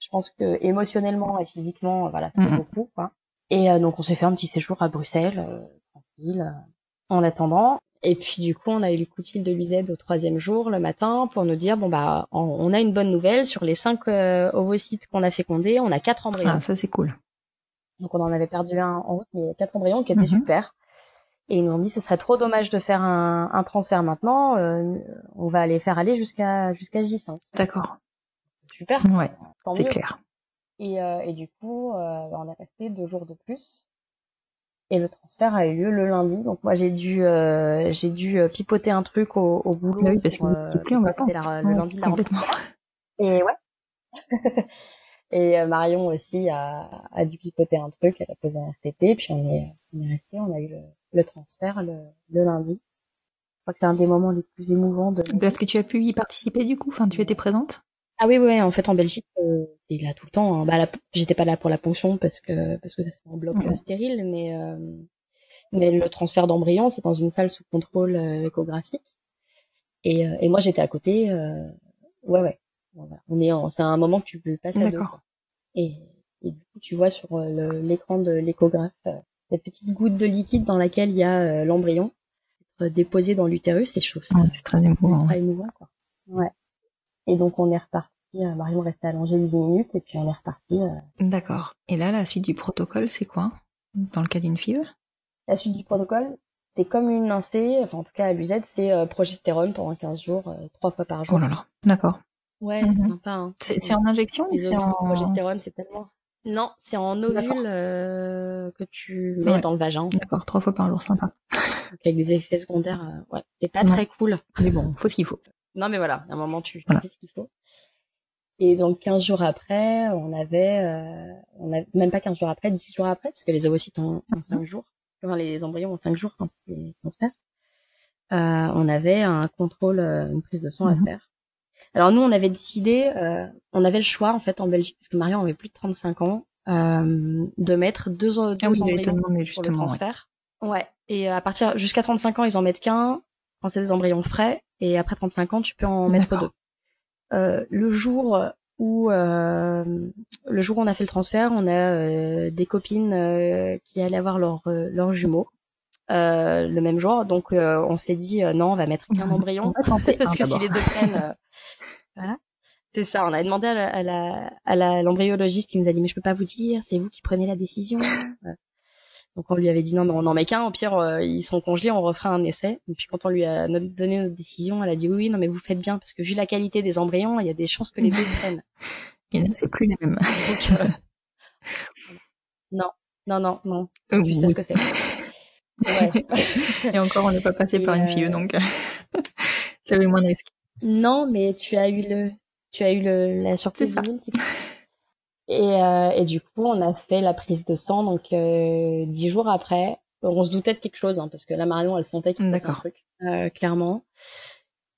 Je pense que émotionnellement et physiquement, voilà, c'était mhm. beaucoup. Quoi. Et euh, donc on s'est fait un petit séjour à Bruxelles, euh, tranquille, euh, en attendant. Et puis du coup, on a eu le coup de fil de l'UZ au troisième jour, le matin, pour nous dire bon bah on, a une bonne nouvelle sur les cinq ovocytes qu'on a fécondés, on a quatre embryons. Ah ça c'est cool. Donc on en avait perdu un en route, mais quatre embryons qui étaient mhm. super. Et ils nous ont dit ce serait trop dommage de faire un, un transfert maintenant. on va les faire aller jusqu'à jusqu'à J5. D'accord. Super. Ouais. C'est clair. Et, euh, et du coup, euh, on est resté deux jours de plus. Et le transfert a eu lieu le lundi. Donc moi j'ai dû euh, j'ai dû euh, pipoter un truc au, au boulot. Bah oui, parce que euh, plus en vacances. le lundi complètement. Et ouais. et euh, Marion aussi a, a dû pipoter un truc. Elle a posé un RTT. Puis on est on est resté. On a eu le, le transfert le, le lundi. Je crois que c'est un des moments les plus émouvants de. Est-ce que tu as pu y participer du coup Enfin, tu étais présente ah oui, oui, en fait, en Belgique, euh, il a tout le temps. Hein. Bah, j'étais pas là pour la ponction parce que parce que ça c'est en bloc euh, stérile, mais euh, Mais le transfert d'embryon, c'est dans une salle sous contrôle euh, échographique. Et, euh, et moi, j'étais à côté. euh, ouais, ouais. Voilà. On est en, c'est un moment que tu peux passer à deux. D'accord. quoi. Et, et du coup, tu vois sur le- l'écran de l'échographe euh, cette petite goutte de liquide dans laquelle il y a euh, l'embryon euh, déposé dans l'utérus. Et je trouve ça Ouais, c'est très émouvant. ultra émouvant, quoi. Ouais. Et donc, on est reparti. Euh, Marion restait allongée 10 minutes et puis on est reparti. euh, D'accord. Et là, la suite du protocole, c'est quoi? Dans le cas d'une FIV La suite du protocole, c'est comme une lancée, enfin en tout cas à l'UZ, c'est euh, progestérone pendant 15 jours, euh, trois fois par jour. Oh là là. D'accord. Ouais, Mhm. c'est sympa. Hein. C'est en injection ou c'est en... progestérone, c'est tellement... Non, c'est en ovule euh, que tu mets Ouais. dans le vagin, D'accord, trois fois par jour, sympa. donc avec des effets secondaires. euh, ouais, c'est pas Ouais. très cool. Mais bon, faut ce qu'il faut. Non mais voilà, à un moment tu, tu Voilà. fais ce qu'il faut. Et donc 15 jours après, on avait, euh, on a même pas 15 jours après, 10 jours après, parce que les ovocytes ont, ont 5 jours, enfin les embryons ont 5 jours quand ils transfèrent. Euh, on avait un contrôle, euh, une prise de sang Mhm. à faire. Alors nous, on avait décidé, euh, on avait le choix en fait en Belgique, parce que Marion avait plus de 35 ans, euh, de mettre deux, deux Ah oui, te embryons pour le justement. ouais. transfert. Ouais. Et à partir jusqu'à 35 ans, ils en mettent qu'un quand c'est des embryons frais, et après 35 ans, tu peux en mettre deux. Euh, le jour où euh, le jour où on a fait le transfert, on a euh, des copines euh, qui allaient avoir leurs euh, leurs jumeaux euh, le même jour, donc euh, on s'est dit euh, non, on va mettre qu'un embryon parce que si d'abord. les deux prennent, euh, voilà. C'est ça, on a demandé à la, à la, à la- l'embryologiste qui nous a dit mais je peux pas vous dire, c'est vous qui prenez la décision. Donc on lui avait dit non mais on en met qu'un, au pire euh, ils sont congelés, on refera un essai. Et puis quand on lui a donné notre décision, elle a dit oui oui non mais vous faites bien parce que vu la qualité des embryons, il y a des chances que les deux prennent. Et là, c'est plus les mêmes. Donc euh, non non non non, tu sais ce que c'est. Ouais. Et encore, on n'est pas passé Et, par une euh, FIV, donc j'avais moins de risques. Non, mais tu as eu le, tu as eu le, la surprise C'est ça. du mille qui- Et, euh, et du coup, on a fait la prise de sang, donc euh, dix jours après. On se doutait de quelque chose, hein, parce que la Marion, elle sentait qu'il se passait un truc, euh, clairement.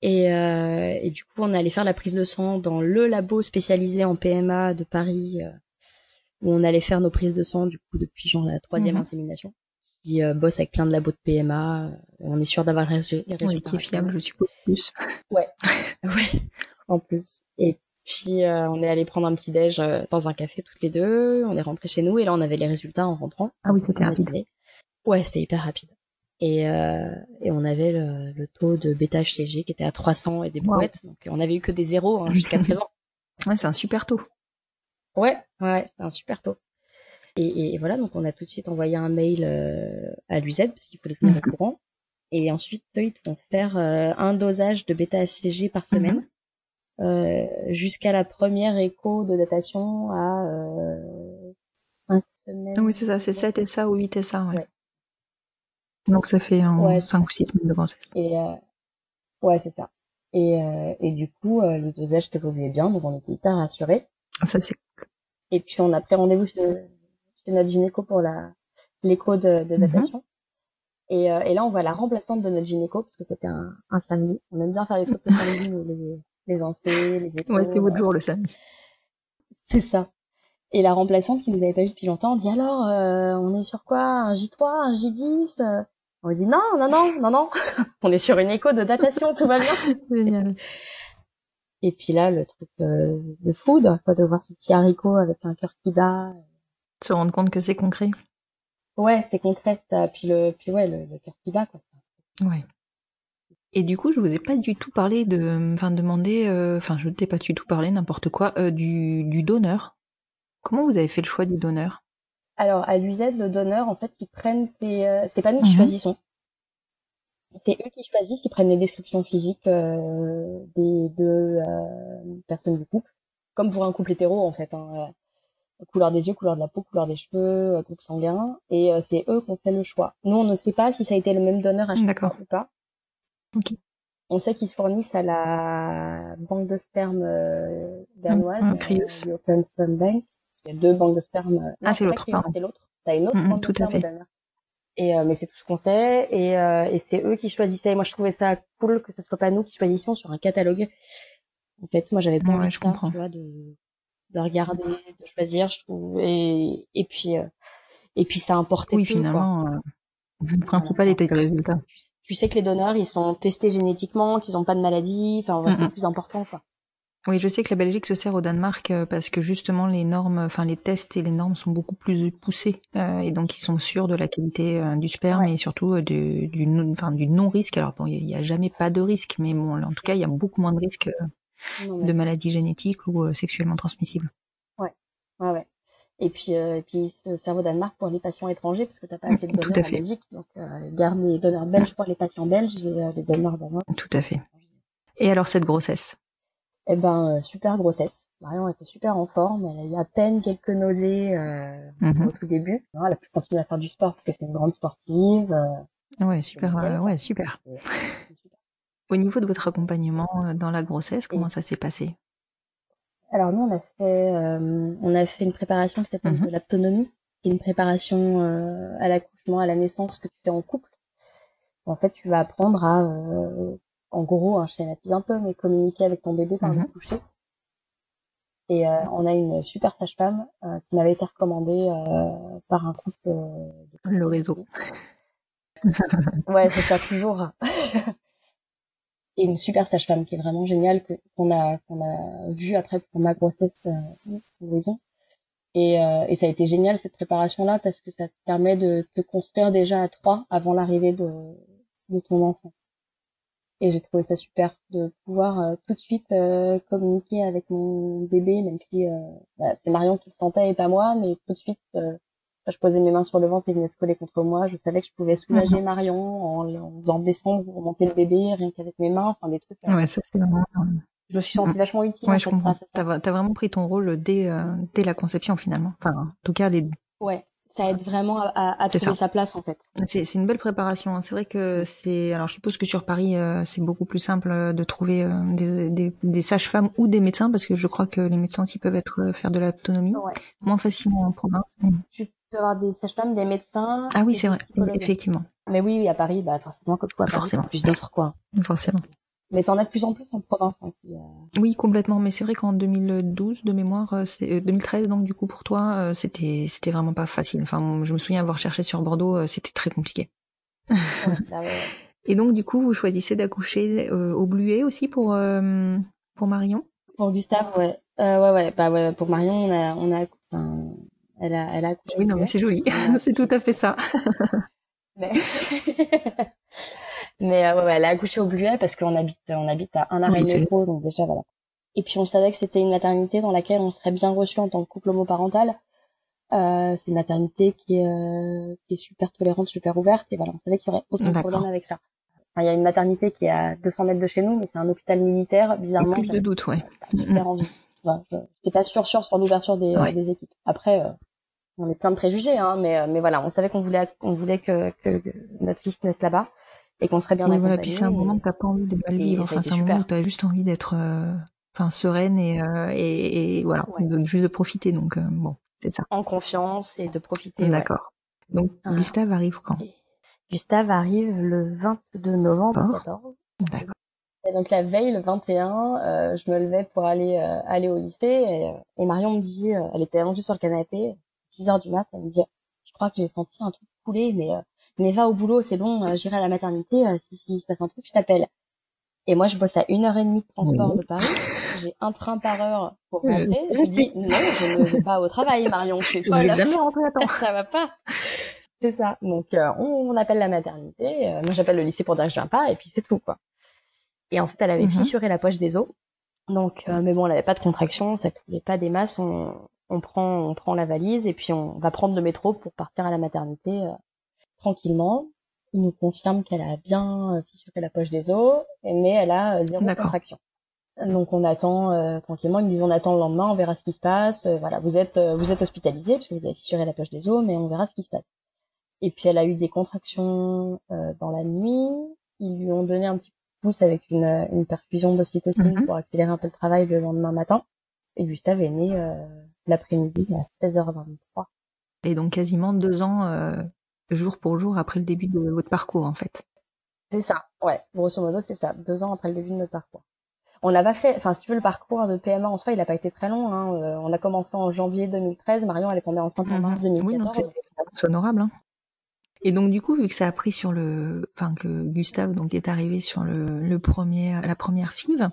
Et, euh, et du coup, on allé faire la prise de sang dans le labo spécialisé en PMA de Paris, euh, où on allait faire nos prises de sang, du coup, depuis genre la troisième Mhm. insémination, qui euh, bosse avec plein de labos de PMA. on est sûr d'avoir les résu- les résultats. Oui, qui est fiable, je suppose, plus. Ouais, en plus. Et puis euh, on est allé prendre un petit déj euh, dans un café toutes les deux. On est rentré chez nous et là on avait les résultats en rentrant. Ah oui, c'était rapide. Ouais, c'était hyper rapide. Et euh, et on avait le, le taux de bêta HCG qui était à 300 et des Wow. brouettes. Donc on avait eu que des zéros hein, jusqu'à présent. Ouais, c'est un super taux. Ouais, ouais, c'était un super taux. Et, et- voilà, donc on a tout de suite envoyé un mail euh, à l'UZ parce qu'il fallait tenir Mhm. au courant. Et ensuite, eux, ils te font faire euh, un dosage de bêta-HCG par semaine euh, jusqu'à la première écho de datation à euh, 5 semaines. Ah oui, c'est ça, c'est 7 et ça ou 8 et ça, ouais. Ouais. Donc ça fait en Ouais. 5 ou 6 semaines de grossesse. Et euh, ouais, c'est ça. Et, euh, et du coup, euh, le dosage évoluait bien, donc on était hyper rassurés. Ça, c'est Et puis on a pris rendez-vous chez, chez notre gynéco pour la l'écho de, de Mhm. datation. Et, euh, et là, on voit la remplaçante de notre gynéco parce que c'était un, un samedi. On aime bien faire les trucs le samedi, nous, les les lancers, les échos. ouais, c'est votre jour le samedi. C'est ça. Et la remplaçante qui nous avait pas vu depuis longtemps dit alors, euh, on est sur quoi? Un J3, un J10 euh On lui dit non, non, non, non, non. on est sur une écho de datation, tout va bien. Génial. Et puis là, le truc euh, de food, quoi, de voir ce petit haricot avec un cœur qui bat. Se rendre compte que c'est concret. Ouais, c'est concret. ça. Puis le, puis ouais, le, le cœur qui bat, quoi. Ouais. Et du coup, je vous ai pas du tout parlé de, enfin, demander, euh, enfin, je t'ai pas du tout parlé, n'importe quoi, euh, du, du donneur. Comment vous avez fait le choix du donneur? Alors, à l'UZ, le donneur, en fait, ils prennent tes, euh, c'est pas nous qui Mhm. choisissons. C'est eux qui choisissent, ils prennent les descriptions physiques euh, des deux personnes du couple, comme pour un couple hétéro en fait. Hein, couleur des yeux, couleur de la peau, couleur des cheveux, groupe sanguin, et c'est eux qui ont fait le choix. Nous, on ne sait pas si ça a été le même donneur à chaque fois ou pas. Ok. On sait qu'ils se fournissent à la banque de sperme euh, danoise, euh, Crius. European Sperm Bank. Il y a deux banques de sperme. Ah, c'est pas l'autre, pardon. C'est l'autre. T'as une autre Mhm, banque tout de à sperme fait. Danemark. Et euh, mais c'est tout ce qu'on sait et, euh, et c'est eux qui choisissaient. Moi je trouvais ça cool que ce soit pas nous qui choisissions sur un catalogue. En fait, moi j'avais pas Ouais, envie de je ça, comprends. tu vois, de de regarder, de choisir, je trouve. Et et puis euh, et puis ça importait Oui, peu, quoi. finalement, euh, Le principal était le résultat. Tu, tu sais que les donneurs, ils sont testés génétiquement, qu'ils n'ont pas de maladie. Enfin, ouais, c'est le plus important, quoi. Oui, je sais que la Belgique se sert au Danemark euh, parce que justement les normes, enfin les tests et les normes sont beaucoup plus poussés euh, et donc ils sont sûrs de la qualité euh, du sperme Ouais. et surtout euh, du, du, non- enfin, du non-risque. Alors bon, il n'y a jamais pas de risque, mais bon, en tout cas, il y a beaucoup moins de risques de maladies génétiques ou sexuellement transmissibles. Ouais, ouais. Et puis, euh, et puis, ils se servent au Danemark pour les patients étrangers parce que t'as pas assez de donneurs en. Belgique. Donc, euh, ils gardent les donneurs belges pour les patients belges et euh, les donneurs danois. Tout à fait. Et alors cette grossesse? Eh ben, euh, super grossesse. Marion était super en forme. Elle a eu à peine quelques nausées euh, au tout début. Non, elle a pu continuer à faire du sport parce que c'est une grande sportive. euh, Ouais, super, ouais, super. et- super. Au niveau de votre accompagnement dans la grossesse, comment ça s'est passé? Alors nous, on a fait, euh, on a fait une préparation qui s'appelle Mhm. de l'aptonomie, qui est une préparation euh, à l'accouchement, à la naissance que tu fais en couple. En fait, tu vas apprendre à, euh, en gros, hein, je schématise un peu, mais communiquer avec ton bébé par le Mhm. coucher. Et euh, on a une super sage-femme euh, qui m'avait été recommandée euh, par un couple. euh, de Le réseau. Ouais, c'est ça toujours. Et une super sage-femme qui est vraiment géniale qu'on a qu'on a vu après pour ma grossesse euh, Louison. Et, euh, et ça a été génial cette préparation là parce que ça te permet de te construire déjà à trois avant l'arrivée de de ton enfant. Et j'ai trouvé ça super de pouvoir euh, tout de suite euh, communiquer avec mon bébé, même si euh, bah, c'est Marion qui le sentait et pas moi, mais tout de suite euh, je posais mes mains sur le ventre et il venait se coller contre moi, je savais que je pouvais soulager Marion en, en faisant descendre remonter le bébé rien qu'avec mes mains, enfin des trucs. euh, Ouais, ça c'est vraiment. Je me suis sentie vachement utile. Ouais, je comprends. T'as vra- t'as vraiment pris ton rôle dès euh, dès la conception finalement. Enfin, en tout cas, les Ouais, ça aide vraiment à, à, trouver ça. sa place en fait. C'est c'est une belle préparation. hein. C'est vrai que c'est. Alors, je suppose que sur Paris, euh, c'est beaucoup plus simple euh, de trouver euh, des, des, des sages-femmes ou des médecins, parce que je crois que les médecins aussi peuvent être faire de l'autonomie. Ouais. Moins facilement en province. mais- peux avoir des sages-femmes, des médecins. Ah oui, c'est vrai. Effectivement, Mais oui, oui, à Paris, bah forcément, comme quoi, à Paris, Forcément. plus d'offres quoi. forcément. Mais t'en as de plus en plus en province. Hein, qui, euh, Oui, complètement. Mais c'est vrai qu'en 2012, de mémoire, euh, c'est euh, 2013, donc du coup pour toi, euh, c'était c'était vraiment pas facile. Enfin, je me souviens avoir cherché sur Bordeaux, euh, c'était très compliqué. ouais, là, ouais. Et donc du coup, vous choisissez d'accoucher euh, au Bluet aussi pour euh, pour Marion? Pour Gustave, ouais. Euh, ouais, ouais, bah ouais, pour Marion, on a, on a, enfin, elle a, elle a accouché. Oui, non, mais c'est joli. c'est tout à fait ça. Mais, mais euh, ouais, ouais, elle a accouché au Bluet parce qu'on habite, on habite à un arrêt Oui, de c'est- métro, donc déjà voilà. Et puis on savait que c'était une maternité dans laquelle on serait bien reçu en tant que couple homoparental. Euh, c'est une maternité qui est, euh, qui est super tolérante, super ouverte, et voilà, on savait qu'il y aurait aucun problème avec ça. Enfin, Il y a une maternité qui est à 200 mètres de chez nous, mais c'est un hôpital militaire. Bizarrement, Plus de doute, ouais. super envie. Voilà, je j'étais pas sûre sûre sur l'ouverture des, euh, Ouais. des équipes. Après, euh, on est plein de préjugés, hein, mais euh, mais voilà, on savait qu'on voulait on voulait que, que, notre fils naisse là-bas et qu'on serait bien Oui, voilà. Puis c'est un moment où t'as pas envie de mal vivre. Enfin, c'est un moment où t'as juste envie d'être, euh, enfin, sereine et, euh, et, et voilà, Ouais. de- juste de profiter. Donc euh, bon, c'est ça. en confiance et de profiter. ouais. D'accord. Donc Voilà. Gustave arrive quand? Gustave arrive le 22 novembre D'accord. 14. D'accord. Et donc la veille, le 21, euh, je me levais pour aller euh, aller au lycée et, et Marion me dit, euh, elle était allongée sur le canapé, 6 heures du mat, elle me dit, je crois que j'ai senti un truc couler, mais euh, mais va au boulot, c'est bon, euh, j'irai à la maternité, euh, si s'il se passe un truc, je t'appelle. Et moi, je bosse à une heure et demie de transport Oui. de Paris. J'ai un train par heure pour rentrer. Je lui dis, non, je ne vais pas au travail, Marion, je suis folle. jamais rentrer à temps. ça va pas. C'est ça. Donc euh, on, on appelle la maternité, euh, moi j'appelle le lycée pour dire que je viens pas, et puis c'est tout quoi. Et en fait, elle avait Mhm. fissuré la poche des os. Donc, euh, mais bon, elle avait pas de contraction, ça coulait pas des masses. On, on prend, on prend la valise et puis on va prendre le métro pour partir à la maternité euh, tranquillement. Il nous confirme qu'elle a bien euh, fissuré la poche des os, mais elle a euh, zéro contraction. Donc on attend euh, tranquillement. Ils me disent on attend le lendemain, on verra ce qui se passe. Euh, voilà, vous êtes euh, vous êtes hospitalisé parce que vous avez fissuré la poche des os, mais on verra ce qui se passe. Et puis elle a eu des contractions euh, dans la nuit. Ils lui ont donné un petit pouce avec une, une perfusion d'ocytocine Mhm. pour accélérer un peu le travail le lendemain matin. Et Gustave est né euh, l'après-midi à 16h23. Et donc quasiment deux ans, euh, jour pour jour après le début de votre parcours en fait. C'est ça, ouais. Grosso modo, c'est ça. Deux ans après le début de notre parcours. On n'a pas fait, enfin, si tu veux, le parcours de PMA en soi, il n'a pas été très long. Hein. Euh, on a commencé en janvier 2013. Marion, elle est tombée enceinte en mars Mhm. 2014. Oui, non, c'est c'est honorable. Hein. Et donc du coup, vu que ça a pris sur le, enfin que Gustave donc est arrivé sur le, le premier, la première FIV,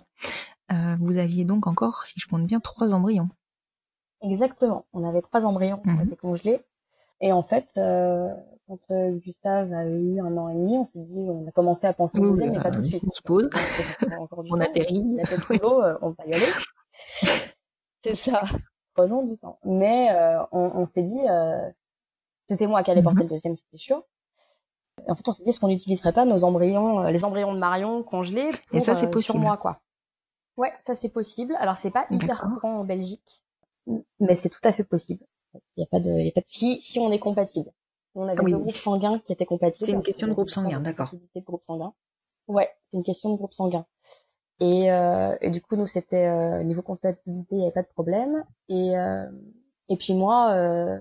euh, vous aviez donc encore, si je compte bien, trois embryons. Exactement. On avait trois embryons qui ont Mhm. été congelés. Et en fait, euh, quand euh, Gustave a eu un an et demi, on s'est dit, on a commencé à penser au oui, mais pas bah tout de suite. on se pose. On a du On atterrit. La tête sous l'eau, euh, on va y aller. C'est ça. Prenons du temps. Mais euh, on, on s'est dit, c'était moi qui allais porter Mhm. le deuxième, c'était sûr. Et en fait, on s'est dit, est-ce qu'on n'utiliserait pas nos embryons, les embryons de Marion congelés pour, Et ça, c'est possible. sur moi, quoi? Ouais, ça c'est possible. Alors c'est pas hyper courant en Belgique, mais c'est tout à fait possible. Il y a pas de, il y a pas de si, si on est compatible. On avait oui, deux groupes sanguins qui étaient compatibles. c'est une question de groupe sanguin, d'accord. de groupe sanguin. Ouais, c'est une question de groupe sanguin. Et, euh, et du coup, nous, c'était euh, niveau compatibilité, il n'y avait pas de problème. Et, euh, et puis moi, euh,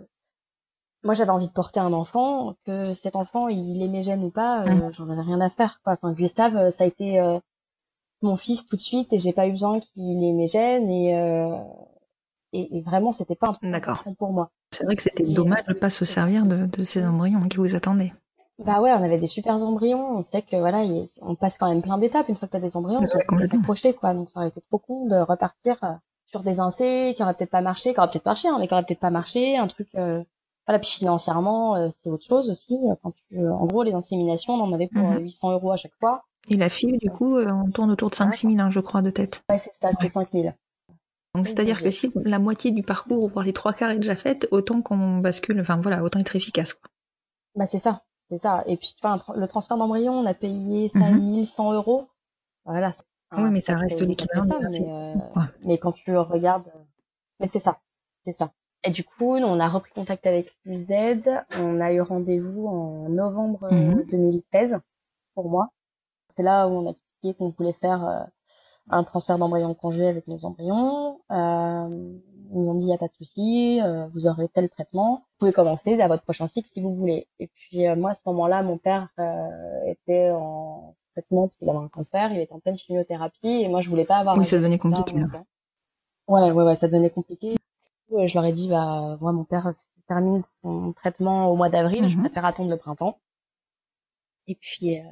moi, j'avais envie de porter un enfant, que cet enfant, il aimait gêne ou pas, euh, Mhm. j'en avais rien à faire. Quoi. Enfin, Gustave, euh, ça a été euh, mon fils tout de suite, et j'ai pas eu besoin qu'il aimait gêne. Et, euh, et, et vraiment, c'était pas un truc D'accord. important pour moi. C'est vrai que c'était dommage euh, de pas se servir de, de ces embryons qui vous attendaient. Bah ouais, on avait des super embryons. On sait que voilà, il- on passe quand même plein d'étapes une fois que t'as des embryons. Ouais, sont complètement. accrochés, quoi. Donc ça aurait été trop con de repartir euh, sur des incés qui auraient peut-être pas marché, qui auraient peut-être marché, hein, mais qui auraient peut-être pas marché. Un truc, euh, voilà. Puis financièrement, euh, c'est autre chose aussi. Quand tu, euh, en gros, les inséminations, on en avait pour Mhm. euh, 800 euros à chaque fois. Et la fille, du coup, euh, on tourne autour de 5-6 000, hein, je crois, de tête. Ouais, c'est ça, c'était Ouais. 5000. Donc c'est-à-dire que si la moitié du parcours, voire les trois quarts est déjà faite, autant qu'on bascule, enfin voilà, autant être efficace. Quoi. Bah c'est ça, c'est ça. Et puis tu vois, le transfert d'embryon, on a payé ça Mhm. 1100 euros. Voilà. Oui, mais ça reste sacré l'équivalent mais, euh, mais quand tu regardes, euh, mais c'est ça, c'est ça. Et du coup, nous, on a repris contact avec l'UZ. On a eu rendez-vous en novembre euh, Mhm. 2016 pour moi. C'est là où on a expliqué qu'on voulait faire euh, un transfert d'embryon congé avec nos embryons. Euh, ils nous ont dit, il n'y a pas de souci, euh, vous aurez tel traitement. Vous pouvez commencer à votre prochain cycle si vous voulez. Et puis, euh, moi, à ce moment-là, mon père euh, était en traitement parce qu'il avait un cancer, il était en pleine chimiothérapie et moi, je voulais pas avoir... Oui, ça devenait compliqué, là. temps. Ouais, ouais, ouais, ça devenait compliqué. Euh, je leur ai dit, bah, moi, mon père termine son traitement au mois d'avril, je Mhm. préfère attendre le printemps. Et puis, euh,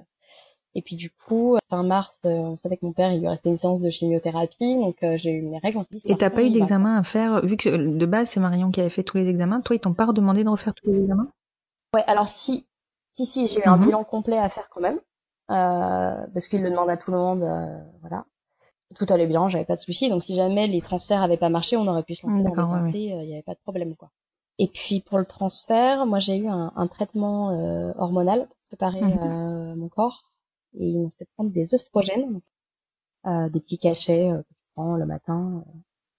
et puis du coup, fin mars, euh, on savait que mon père, il lui restait une séance de chimiothérapie, donc euh, j'ai eu mes règles. On dit, Et t'as pas eu d'examen à faire, vu que euh, de base c'est Marion qui avait fait tous les examens, toi ils t'ont pas redemandé de refaire tous les examens? Ouais, alors si, si, si, j'ai eu un Mhm. bilan complet à faire quand même, euh, parce qu'il le demande à tout le monde, euh, voilà. Tout allait bien, j'avais pas de soucis. Donc si jamais les transferts avaient pas marché, on aurait pu se lancer dans euh, il y avait pas de problème quoi. Et puis pour le transfert, moi j'ai eu un, un traitement euh, hormonal pour préparer Mhm. euh, mon corps et ils m'ont fait prendre des œstrogènes, donc, euh, des petits cachets euh, que tu prends le matin,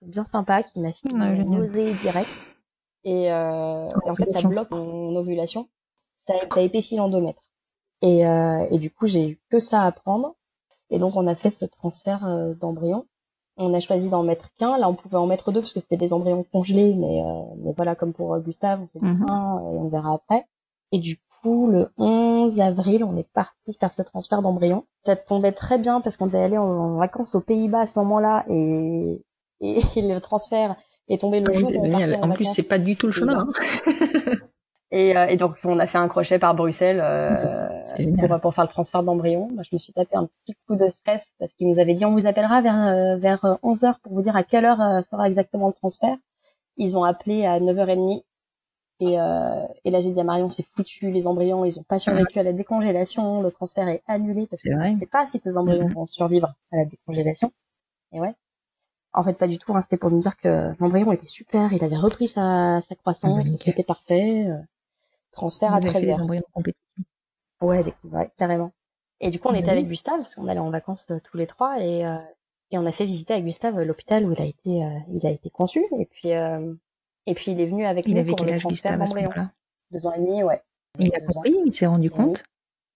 euh, bien sympa, qui m'a fait Ouais, nausée directe. Et, euh, et en fait ça Ovulation. bloque mon ovulation, ça, ça épaissit l'endomètre. Et, euh, et du coup j'ai eu que ça à prendre. Et donc on a fait ce transfert euh, d'embryon. On a choisi d'en mettre qu'un. Là, on pouvait en mettre deux parce que c'était des embryons congelés, mais, euh, mais voilà, comme pour Gustave, on s'est dit Mhm. un et on verra après. Et du coup, le 11 avril, on est parti faire ce transfert d'embryon. Ça tombait très bien parce qu'on devait aller en, vacances aux Pays-Bas à ce moment-là et, et, le transfert est tombé le jour où on en En plus c'est pas du tout le chemin. hein. Et, euh, et donc on a fait un crochet par Bruxelles euh, pour, pour faire le transfert d'embryon. Moi, je me suis tapé un petit coup de stress parce qu'il nous avait dit on vous appellera vers euh, vers 11 heures pour vous dire à quelle heure sera exactement le transfert. Ils ont appelé à 9h30 et, euh, et là j'ai dit à Marion c'est foutu les embryons ils ont pas survécu à la décongélation le transfert est annulé parce que je sais pas si tes embryons Mhm. vont survivre à la décongélation. Et ouais. En fait, pas du tout. hein, C'était pour nous dire que l'embryon était super. Il avait repris sa, sa Ah croissance. bah, nickel. C'était parfait. euh, transfert Vous à avez 13 fait des heures. embryons compétitifs. Ouais, des- ouais, carrément. Et du coup, on Bah était avec Gustave parce qu'on allait en vacances euh, tous les trois et euh, et on a fait visiter à Gustave l'hôpital où il a été euh, il a été conçu et puis euh, et puis il est venu avec Il nous avait pour quel âge Gustave à ce moment-là? Deux ans et demi, ouais. Il a compris, il s'est rendu compte?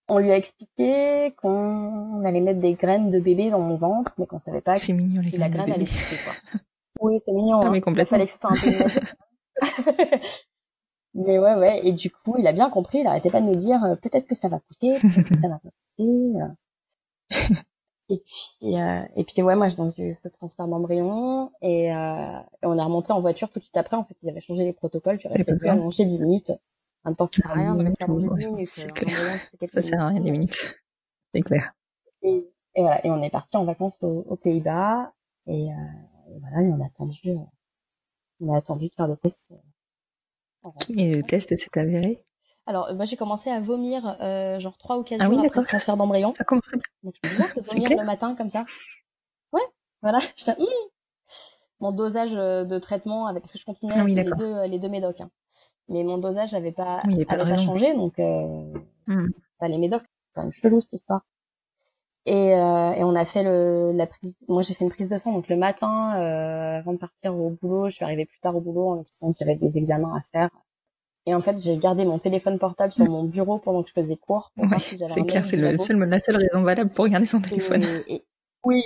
On lui a expliqué qu'on allait mettre des graines de bébé dans mon ventre, mais qu'on savait pas C'est mignon les si la graine allait pousser, quoi. Oui, c'est mignon. Hein. mais complètement. Il fallait que ce soit un peu mais ouais, ouais. Et du coup, il a bien compris. Il arrêtait pas de nous dire euh, peut-être que ça va pousser, peut-être que ça va pas pousser. euh. Et puis, euh, et puis ouais, moi, donc, j'ai eu ce transfert d'embryon et, euh, et on est remonté en voiture tout de suite après. En fait, ils avaient changé les protocoles. Tu T'avais restais pas plus allongé 10 minutes. En même temps, ça sert à rien de rester allongé 10 Ouais, minutes. c'est euh, clair. Ça sert à rien les minutes. C'est clair. Et, et voilà, et on est parti en vacances aux, aux Pays-Bas et, euh, et voilà, et on a attendu, euh, on a attendu de faire le test. euh. Et le test s'est avéré? Alors, euh, moi, j'ai commencé à vomir euh, genre trois ou quatre Ah oui, jours après d'accord. le transfert d'embryon. Ça commence bien. Donc, je me disais, de C'est vomir le matin comme ça. Ouais, voilà. J'étais, hum. Mon dosage euh, de traitement, avec, parce que je continuais Ah oui, avec les deux, les deux médocs. hein. Mais mon dosage n'avait pas, Oui, y pas avait pas raison. changé, donc euh, bah, les médocs, c'est quand même chelou cette histoire. Et, euh, et on a fait le, la prise. Moi, j'ai fait une prise de sang. Donc le matin, euh, avant de partir au boulot, je suis arrivée plus tard au boulot en expliquant que j'avais des examens à faire. Et en fait, j'ai gardé mon téléphone portable sur mon bureau pendant que je faisais cours. Ouais, si c'est clair, c'est le labo. seul, la seule raison valable pour regarder son téléphone. et- oui,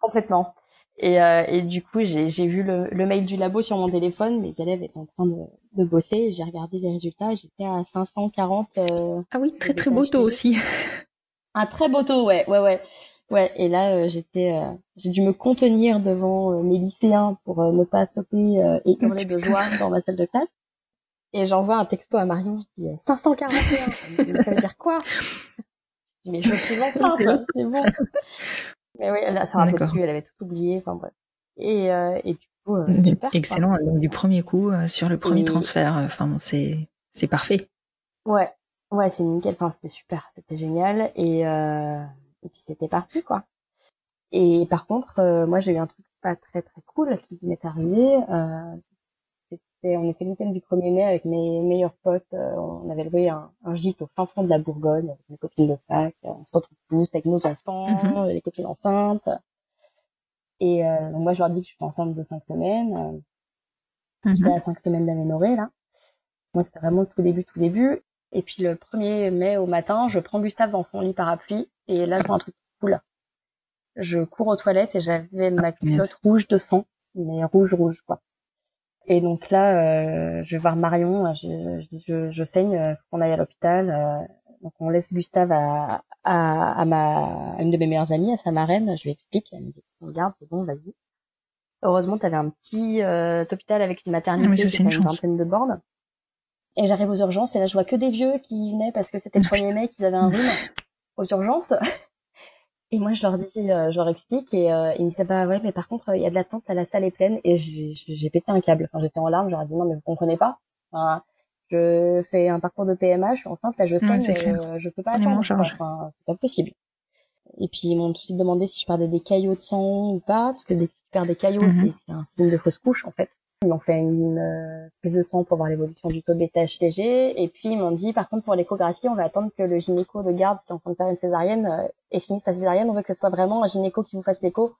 complètement. Et, euh, et du coup, j'ai vu le, le mail du labo sur mon téléphone. Mes élèves étaient en train de, de bosser. J'ai regardé les résultats. J'étais à 540. euh, Ah oui, très très beau taux aussi. un très beau taux, ouais, ouais, ouais. Ouais, et là, euh, j'étais, euh, j'ai dû me contenir devant euh, mes lycéens pour euh, ne pas sauter euh, et hurler de joie dans ma salle de classe. Et j'envoie un texto à Marion, je dis euh, 541. Elle me dit, ça veut dire quoi? Je dis, Mais je suis enceinte, C'est bon. c'est bon. Mais oui, elle D'accord. plus, elle avait tout oublié, enfin bref. Et, euh, et du coup, euh, super. quoi. Excellent. Donc du premier coup euh, sur le premier Et- transfert, euh, enfin bon, c'est c'est parfait. Ouais, ouais, c'est nickel. Enfin, c'était super, c'était génial. Et, euh, et puis c'était parti, quoi. Et par contre, euh, moi, j'ai eu un truc pas très très cool qui m'est arrivé. C'était, on était le week-end du 1er mai avec mes meilleurs potes. euh, on avait loué un, un gîte au fin fond de la Bourgogne avec mes copines de fac. Euh, On se retrouve tous avec nos enfants, Mhm. euh, les copines enceintes. Et euh, donc moi, je leur dis que je suis enceinte de cinq semaines. Euh, J'étais à cinq semaines d'aménorrhée, là. Moi, c'était vraiment le tout début, tout début. Et puis, le 1er mai au matin, je prends Gustave dans son lit parapluie. Et là, je vois un truc cool. Je cours aux toilettes et j'avais ma culotte rouge de sang. Mais rouge, rouge, quoi. Et donc là, euh, je vais voir Marion. Je, je, je, je saigne, euh, faut qu'on aille à l'hôpital. euh. donc, on laisse Gustave à, à, à ma, à une de mes meilleures amies, à sa marraine. Je lui explique. Elle me dit, regarde, c'est bon, vas-y. Heureusement, tu avais un petit euh, hôpital avec une maternité Ah, ça, était une vingtaine de bornes. Et j'arrive aux urgences et là, je vois que des vieux qui venaient parce que c'était le 1er mai qu'ils avaient un rhume aux urgences. Et moi, je leur dis, euh, je leur explique et euh, ils me disent, bah ouais, mais par contre, il y a de l'attente, la salle est pleine. Et j'ai pété un câble. Enfin, j'étais en larmes, j'aurais dit, non, mais vous comprenez pas. Enfin, je fais un parcours de PMA, je suis enceinte, là, je saigne, clair. euh, je peux pas attendre. Enfin, c'est pas possible. Et puis, ils m'ont tout de suite demandé si je perdais des caillots de sang ou pas, parce que dès que tu perds des caillots, Mhm. c'est- c'est un signe de fausse couche, en fait. Ils m'ont fait une euh, prise de sang pour voir l'évolution du taux de bêta-HCG. Et puis, ils m'ont dit, par contre, pour l'échographie, on va attendre que le gynéco de garde qui est en train de faire une césarienne euh, ait fini sa césarienne. On veut que ce soit vraiment un gynéco qui vous fasse l'écho,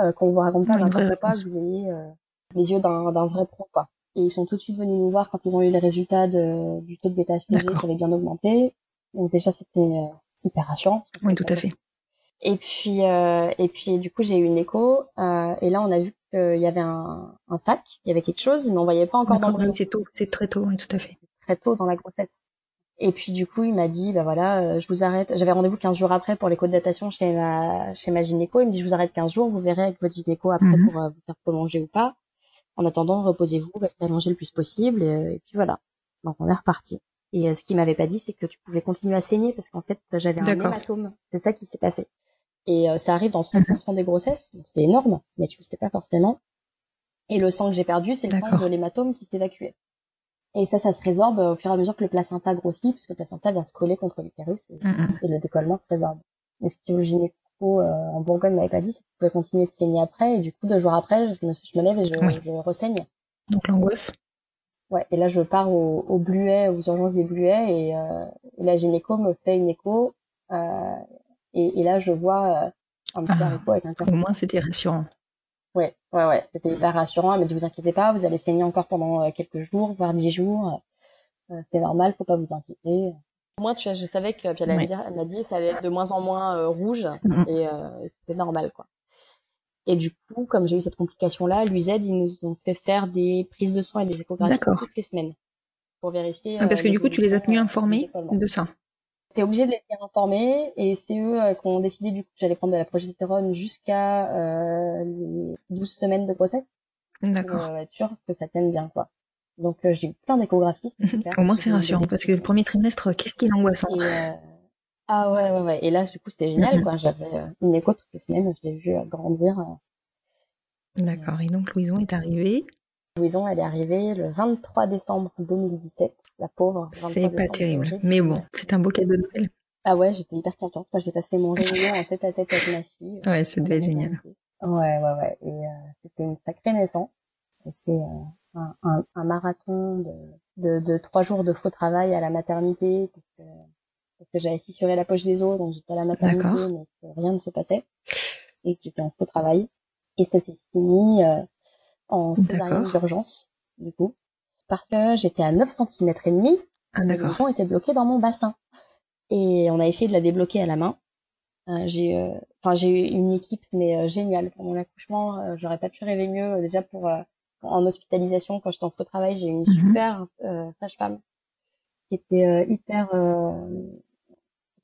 euh, qu'on vous raconte pas vraie n'importe quoi, réponse. que vous ayez euh, les yeux d'un vrai pro, quoi. Et ils sont tout de suite venus nous voir quand ils ont eu les résultats de, du taux de D'accord. qui avait bien augmenté. Donc déjà, c'était euh, hyper rassurant. Oui, tout à fait. Et puis, euh, et puis du coup, j'ai eu une écho. euh, et là, on a vu qu'il y avait un, un sac, il y avait quelque chose, mais on voyait pas encore c'est tôt, c'est très tôt, oui, tout à fait. très tôt dans la grossesse. Et puis du coup, il m'a dit, bah voilà, euh, je vous arrête. J'avais rendez-vous 15 jours après pour l'écho de datation chez ma chez ma gynéco. Il me dit, je vous arrête 15 jours, vous verrez avec votre gynéco après Mhm. pour euh, vous faire prolonger ou pas. En attendant, reposez-vous, restez allongé le plus possible, et, euh, et puis voilà. Donc on est reparti. Et euh, ce qu'il m'avait pas dit, c'est que tu pouvais continuer à saigner parce qu'en fait, j'avais un hématome. C'est ça qui s'est passé. Et euh, ça arrive dans 30% des grossesses, donc c'est énorme, mais tu le sais pas forcément. Et le sang que j'ai perdu, c'est le sang de l'hématome qui s'évacuait. Et ça, ça se résorbe au fur et à mesure que le placenta grossit, puisque le placenta vient se coller contre l'utérus et, et le décollement se résorbe. Mais ce que le gynéco euh, en Bourgogne m'avait pas dit, c'est que tu pouvais continuer de saigner après, et du coup, deux jours après, je me, je me lève et je, Oui. je ressaigne. Donc l'angoisse. Ouais, et là, je pars au, au Bluet, aux urgences des Bluets, et, euh, et la gynéco me fait une écho, euh, et, et là, je vois euh, un petit Ah, avec un cœur. Au moins, c'était rassurant. Ouais, ouais, ouais, c'était hyper rassurant. Elle m'a dit, vous inquiétez pas, vous allez saigner encore pendant euh, quelques jours, voire dix jours. Euh, c'est normal, faut pas vous inquiéter. Au moins, tu vois, je savais que, puis elle, elle m'a dit, ça allait être de moins en moins euh, rouge, Mhm. et euh, c'était normal, quoi. Et du coup, comme j'ai eu cette complication-là, l'UZ, ils nous ont fait faire des prises de sang et des échographies toutes les semaines pour vérifier. Ah, parce euh, que du coup, tu les as tenus informés de ça. T'es obligé de les tenir informés et c'est eux euh, qui ont décidé du coup que j'allais prendre de la progestérone jusqu'à euh, les 12 semaines de grossesse pour D'accord. euh, être sûr que ça tienne bien quoi. Donc euh, j'ai eu plein d'échographies. Au moins, c'est rassurant des parce que le premier trimestre, qu'est-ce qui est angoissant. et, euh, Ah ouais, ouais, ouais. Et là, du coup, c'était génial, quoi. J'avais euh, une écho toutes les semaines, je l'ai vu euh, grandir. euh. D'accord. Et donc, Louison est arrivée. Louison, elle est arrivée le 23 décembre 2017, la pauvre. 23 C'est pas terrible. Mais bon, c'est un beau cadeau de Noël. Ah ouais, j'étais hyper contente. Moi, j'ai passé mon réveillon en tête à tête avec ma fille. Ouais, ça devait être génial. Ouais, ouais, ouais. Et euh, c'était une sacrée naissance. C'était euh, un, un, un marathon de, de, de trois jours de faux travail à la maternité parce que, parce que j'avais fissuré la poche des os, donc j'étais à la maternité, mais que rien ne se passait et que j'étais en faux travail. Et ça s'est fini euh, en césarienne d'urgence, du coup, parce que j'étais à 9 cm et demi Ah, d'accord. maison était bloquée dans mon bassin. Et on a essayé de la débloquer à la main. Euh, j'ai, euh, enfin, j'ai eu une équipe mais euh, géniale pour mon accouchement. j'aurais pas pu rêver mieux. Déjà pour en hospitalisation quand j'étais en faux travail, j'ai eu une Mhm. super sage-femme qui était hyper,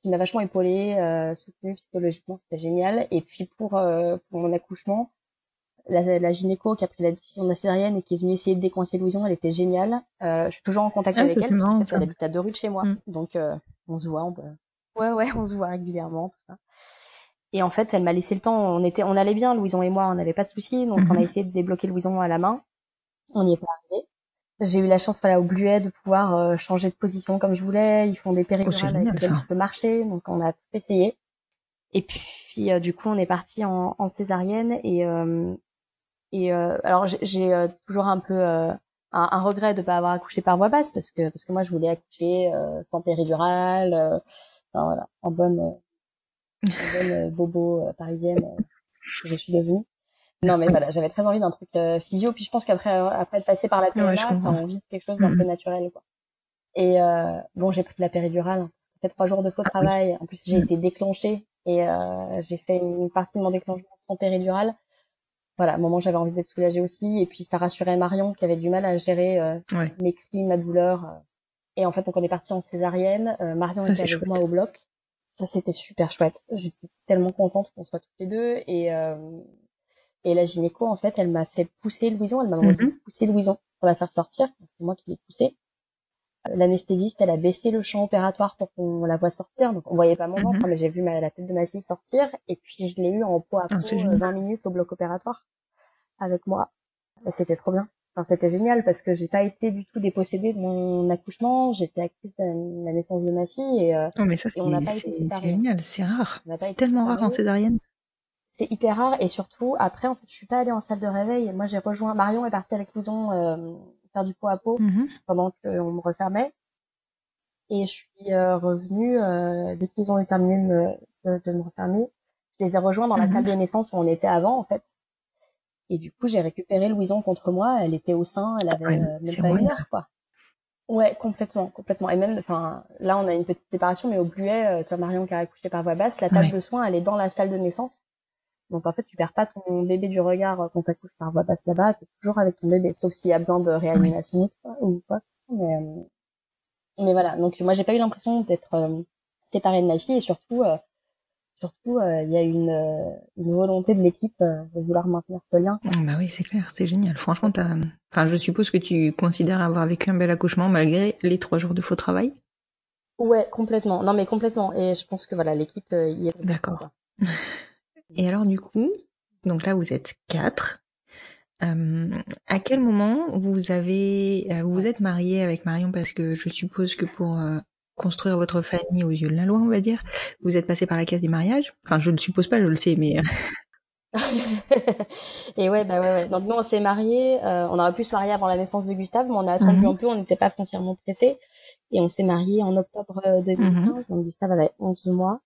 qui m'a vachement épaulée, soutenue psychologiquement. C'était génial. Et puis pour pour mon accouchement, la, la gynéco qui a pris la décision de la césarienne et qui est venue essayer de décoincer Louison, elle était géniale. Euh, je suis toujours en contact Ah, avec elle parce marrant, qu'en fait, ça. elle habite à deux rues de chez moi. Mm. Donc euh, on se voit, on peut... ouais ouais, on se voit régulièrement tout ça. Et en fait, elle m'a laissé le temps. On était, on allait bien, Louison et moi, on n'avait pas de soucis. Donc on a Mhm. essayé de débloquer Louison à la main. On n'y est pas arrivé. J'ai eu la chance, voilà, au Bluet, de pouvoir euh, changer de position comme je voulais. Ils font des péridurales avec lesquelles ça. tu peux marcher, donc on a tout essayé. Et puis, euh, du coup, on est parti en, en césarienne et euh, et euh, alors j'ai- euh, toujours un peu euh, un, un regret de pas avoir accouché par voie basse parce que parce que moi je voulais accoucher euh, sans péridurale, euh, enfin, voilà, en bonne euh, en bonne bobo euh, parisienne euh, je suis devenue. Non mais voilà, j'avais très envie d'un truc euh, physio puis je pense qu'après après être passé par la PMA, Ouais, t'as envie de quelque chose d'un peu naturel quoi. Et euh, bon, j'ai pris de la péridurale. hein, parce que Ça fait trois jours de faux Ah travail. En plus, j'ai Mhm. été déclenchée et euh, j'ai fait une partie de mon déclenchement sans péridurale. Voilà, à un moment j'avais envie d'être soulagée aussi et puis ça rassurait Marion qui avait du mal à gérer euh, Ouais. mes cris, ma douleur. euh. Et en fait, donc on est parti en césarienne. Euh, Marion Ça, était avec chouette. moi au bloc. Ça, c'était super chouette. J'étais tellement contente qu'on soit toutes les deux. Et, euh, et la gynéco, en fait, elle m'a fait pousser Louison. Elle m'a demandé de Mhm. pousser Louison pour la faire sortir. C'est moi qui l'ai poussée. L'anesthésiste, elle a baissé le champ opératoire pour qu'on la voie sortir. Donc, on voyait pas mon Mhm. ventre, mais j'ai vu ma- la tête de ma fille sortir. Et puis, je l'ai eu en peau à peau Ah, euh, génial. 20 minutes au bloc opératoire avec moi. Et c'était trop bien. Enfin, c'était génial parce que j'ai pas été du tout dépossédée de mon accouchement. J'étais actrice de la naissance de ma fille et euh, Oh, mais ça, c'est génial, c'est rare. C'est tellement rare en césarienne. c'est hyper rare. Et surtout, après, en fait, je suis pas allée en salle de réveil. Moi, j'ai rejoint Marion est partie avec Louison euh, faire du pot à peau Mhm. pendant qu'on me refermait. Et je suis euh, revenue euh, dès qu'ils ont eu terminé de me, de, de me refermer. Je les ai rejoints dans la Mhm. salle de naissance où on était avant, en fait. Et du coup, j'ai récupéré Louison contre moi. Elle était au sein, elle avait Ouais, euh, même pas une heure, quoi. Ouais, complètement, complètement. Et même, enfin, là, on a une petite séparation, mais au Bluet, euh, toi, Marion, qui a accouché par voie basse, la table Ouais. de soins, elle est dans la salle de naissance. Donc, en fait, tu perds pas ton bébé du regard euh, quand t'accouches par voie basse là-bas. T'es toujours avec ton bébé, sauf s'il y a besoin de réanimation ou quoi, ou quoi. Mais, euh, mais voilà. Donc, moi, j'ai pas eu l'impression d'être euh, séparée de ma fille et surtout, euh, surtout, euh, il y a une, une volonté de l'équipe euh, de vouloir maintenir ce lien. Oh, Bah oui, c'est clair, c'est génial. Franchement, t'as... Enfin, je suppose que tu considères avoir vécu un bel accouchement malgré les trois jours de faux travail? Ouais, complètement. Non, mais complètement. Et je pense que voilà, l'équipe euh, y est. D'accord. Et alors, du coup, donc là, vous êtes quatre. Euh, à quel moment vous avez, euh, vous vous êtes marié avec Marion? Parce que je suppose que pour euh, construire votre famille aux yeux de la loi, on va dire, vous êtes passé par la case du mariage. Enfin, je ne suppose pas, je le sais, mais euh, et ouais, bah ouais, ouais. Donc nous, on s'est mariés. euh, on aurait pu se marier avant la naissance de Gustave, mais on a attendu Mhm. un peu. On n'était pas foncièrement pressés. Et on s'est mariés en octobre euh, 2015. Donc Gustave avait 11 mois.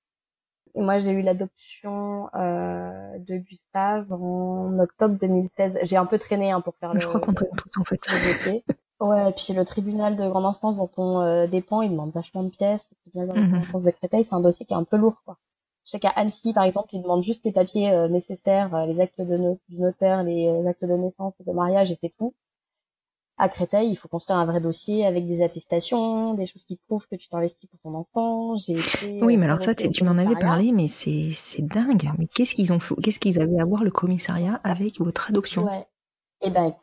Et moi, j'ai eu l'adoption euh, de Gustave en octobre 2016. J'ai un peu traîné hein, pour faire le, je crois qu'on traîne tous en fait. dossier. Ouais, et puis le tribunal de grande instance dont on euh, dépend, il demande vachement de pièces. Le tribunal de grande Mhm. instance de Créteil, c'est un dossier qui est un peu lourd, quoi. Je sais qu'à Annecy, par exemple, ils demandent juste les papiers euh, nécessaires, euh, les actes de no- du notaire, les euh, actes de naissance et de mariage, et c'est tout. À Créteil, il faut construire un vrai dossier avec des attestations, des choses qui prouvent que tu t'investis pour ton enfant. J'ai Oui, euh, mais alors ça, convoquée tu m'en avais parlé, mais c'est c'est dingue. Mais qu'est-ce qu'ils ont fait Qu'est-ce qu'ils avaient à voir le commissariat avec votre adoption? Ouais. Eh ben, écoute,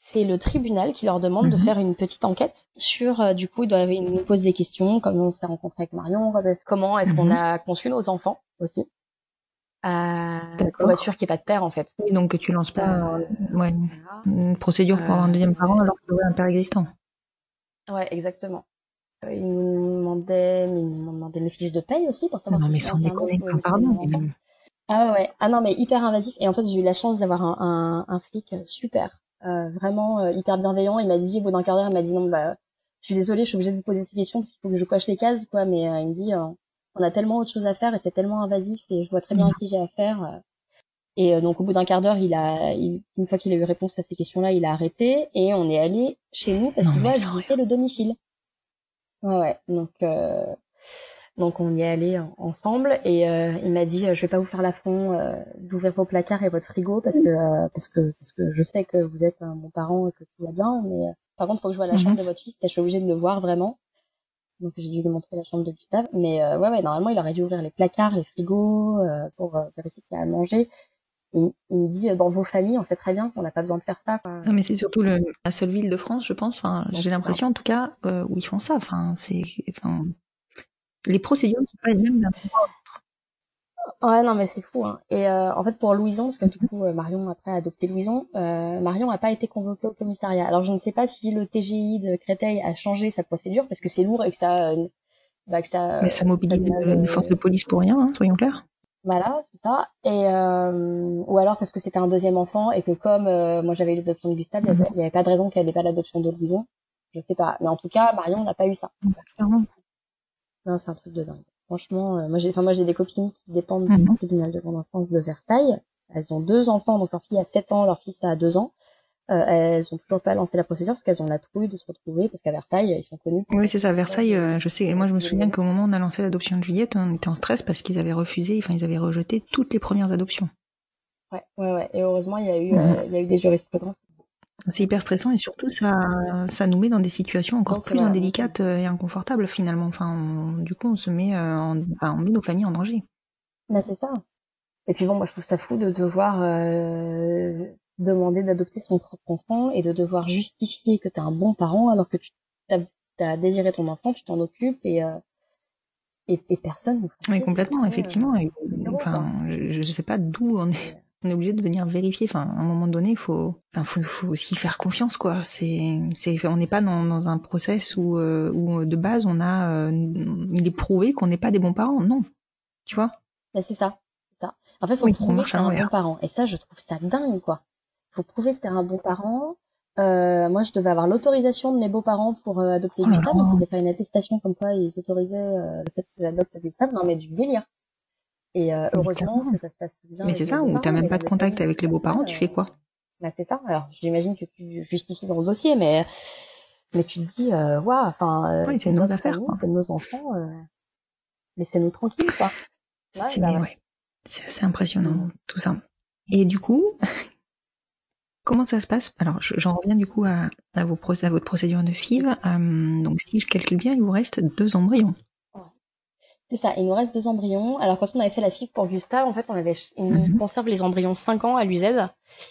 c'est le tribunal qui leur demande de Mhm. faire une petite enquête sur, euh, du coup, ils doivent ils nous posent des questions, comme on s'est rencontré avec Marion, comment est-ce qu'on Mhm. a conçu nos enfants aussi, euh. Pour être sûr qu'il n'y ait pas de père en fait. Oui, donc que tu lances pas Euh, euh, ouais, une procédure pour avoir un Euh, deuxième parent alors qu'il y aurait un père existant. Ouais, exactement. Euh, ils nous demandaient, ils nous demandaient mes fiches de paye aussi pour savoir Non si mais sans déconner, pardon. mais-. Ah ouais, ouais. Ah non, mais hyper invasif. Et en fait, j'ai eu la chance d'avoir un, un, un flic super, euh, vraiment euh, hyper bienveillant. Il m'a dit, au bout d'un quart d'heure, il m'a dit, non, bah, je suis désolée, je suis obligée de vous poser ces questions parce qu'il faut que je coche les cases, quoi. Mais euh, il me dit, euh, on a tellement autre chose à faire et c'est tellement invasif et je vois très bien à qui j'ai affaire. euh. Et euh, donc, au bout d'un quart d'heure, il a, il- une fois qu'il a eu réponse à ces questions-là, il a arrêté et on est allé chez nous parce qu'il sans visiter le domicile. Ouais, ouais. Donc, euh, donc on y est allé en- ensemble et euh, il m'a dit, euh, je vais pas vous faire l'affront euh, d'ouvrir vos placards et votre frigo parce que euh, parce que parce que je sais que vous êtes un bon parent et que tout va bien, mais euh, par contre, faut que je vois la Mhm. chambre de votre fils. Je suis obligée de le voir vraiment. Donc j'ai dû lui montrer la chambre de Gustave, mais euh, ouais, ouais, normalement il aurait dû ouvrir les placards, les frigos euh, pour euh, vérifier qu'il y a à manger. Il, il me dit, euh, dans vos familles, on sait très bien qu'on n'a pas besoin de faire ça. quoi. Non mais c'est surtout le, la seule ville de France, je pense. Enfin, j'ai l'impression en tout cas euh, où ils font ça. Enfin, c'est, enfin, les procédures ne sont pas les mêmes d'un Ouais, non, mais c'est fou. Hein. Et euh, en fait, pour Louison, parce que du coup, euh, Marion après a adopté Louison, euh, Marion n'a pas été convoquée au commissariat. Alors, je ne sais pas si le TGI de Créteil a changé sa procédure parce que c'est lourd et que ça, euh, bah, que ça. Mais ça mobilise euh, les forces de police pour rien, hein, soyons clairs. Voilà, c'est ça. Et euh, ou alors parce que c'était un deuxième enfant et que comme euh, moi j'avais eu l'adoption de Gustave, il n'y avait pas de raison qu'elle n'ait pas l'adoption de Louison. Je sais pas. Mais en tout cas, Marion n'a pas eu ça. Clairement. Non, c'est un truc de dingue. Franchement, euh, moi j'ai, enfin moi j'ai des copines qui dépendent Mhm. du tribunal de grande instance de Versailles. Elles ont deux enfants, donc leur fille a 7 ans, leur fils a 2 ans. Euh, elles ont toujours pas lancé la procédure parce qu'elles ont la trouille de se retrouver parce qu'à Versailles ils sont connus. Oui, c'est ça. Versailles, euh, je sais. Moi, je me souviens qu'au moment où on a lancé l'adoption de Juliette, on était en stress parce qu'ils avaient refusé, enfin, ils avaient rejeté toutes les premières adoptions. Ouais, ouais, ouais. Et heureusement il y a eu, Mhm. euh, il y a eu des jurisprudences. C'est hyper stressant et surtout ça, ça nous met dans des situations encore Donc, plus voilà. indélicates euh, et inconfortables finalement. Enfin, on- du coup, on se met, euh, en, enfin, on met nos familles en danger. Bah c'est ça. Et puis bon, moi je trouve ça fou de devoir euh, demander d'adopter son propre enfant et de devoir justifier que t'es un bon parent alors que tu t'as, t'as désiré ton enfant, tu t'en occupes et euh, et, et personne. fait Oui, complètement, effectivement. Et, zéro, enfin, je, je sais pas d'où on est. On est obligé de venir vérifier. Enfin, à un moment donné, il faut, enfin, faut, faut aussi faire confiance, quoi. C'est, c'est, on n'est pas dans, dans un process où, euh, où de base on a, euh, il est prouvé qu'on n'est pas des bons parents. Non, tu vois? Bah, c'est ça, c'est ça. En fait, faut Oui, on prouver que t'es un bon parent. Et ça, je trouve ça dingue, quoi. Faut prouver que t'es un bon parent. Euh, moi, je devais avoir l'autorisation de mes beaux-parents pour euh, adopter Oh Gustave. Donc, ils devaient faire une attestation comme quoi ils autorisaient euh, le fait que j'adopte Gustave. Non, mais du délire. Et euh, Mais heureusement que ça se passe bien. Mais c'est ça, beaux-parents, t'as même mais pas de contact avec les beaux-parents, tu fais quoi? Bah c'est ça. Alors j'imagine que tu justifies dans le dossier, mais mais tu te dis, euh, waouh, enfin, euh, Oui, c'est nos affaires, quoi. c'est nos enfants, euh, laissez-nous tranquilles, quoi. Ouais, C'est bah ouais. ouais. C'est assez impressionnant tout ça. Et du coup, comment ça se passe? Alors, je- j'en reviens du coup à, à, vos proc- à votre procédure de FIV. Euh, donc, si je calcule bien, il vous reste deux embryons. C'est ça, il nous reste deux embryons. Alors quand on avait fait la fibre pour Gustave, en fait, on avait on Mhm. conserve les embryons 5 ans à l'UZ